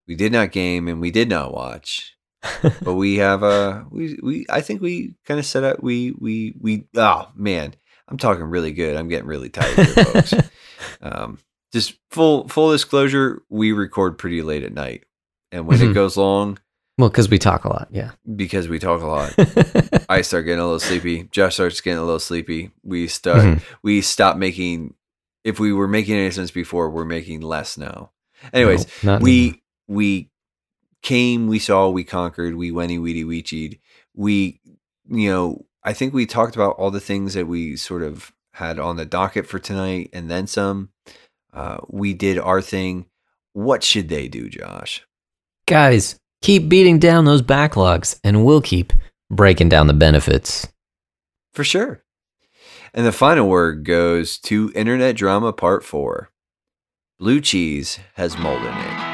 we did not game, and we did not watch. but we have uh we we I think we kind of set up we we we oh man I'm talking really good I'm getting really tired here folks um just full full disclosure we record pretty late at night and when Mhm. it goes long well, because we talk a lot. Yeah. because we talk a lot I start getting a little sleepy Josh starts getting a little sleepy we start Mhm. we stop making if we were making any sense before we're making less now anyways No, not anymore. we we came, we saw, we conquered, we wenny weedy weechied. We, you know, I think we talked about all the things that we sort of had on the docket for tonight, and then some. Uh, we did our thing. What should they do, Josh? guys keep beating down those backlogs, and we'll keep breaking down the benefits. For sure. And the final word goes to Internet Drama Part 4. Blue cheese has mold in it.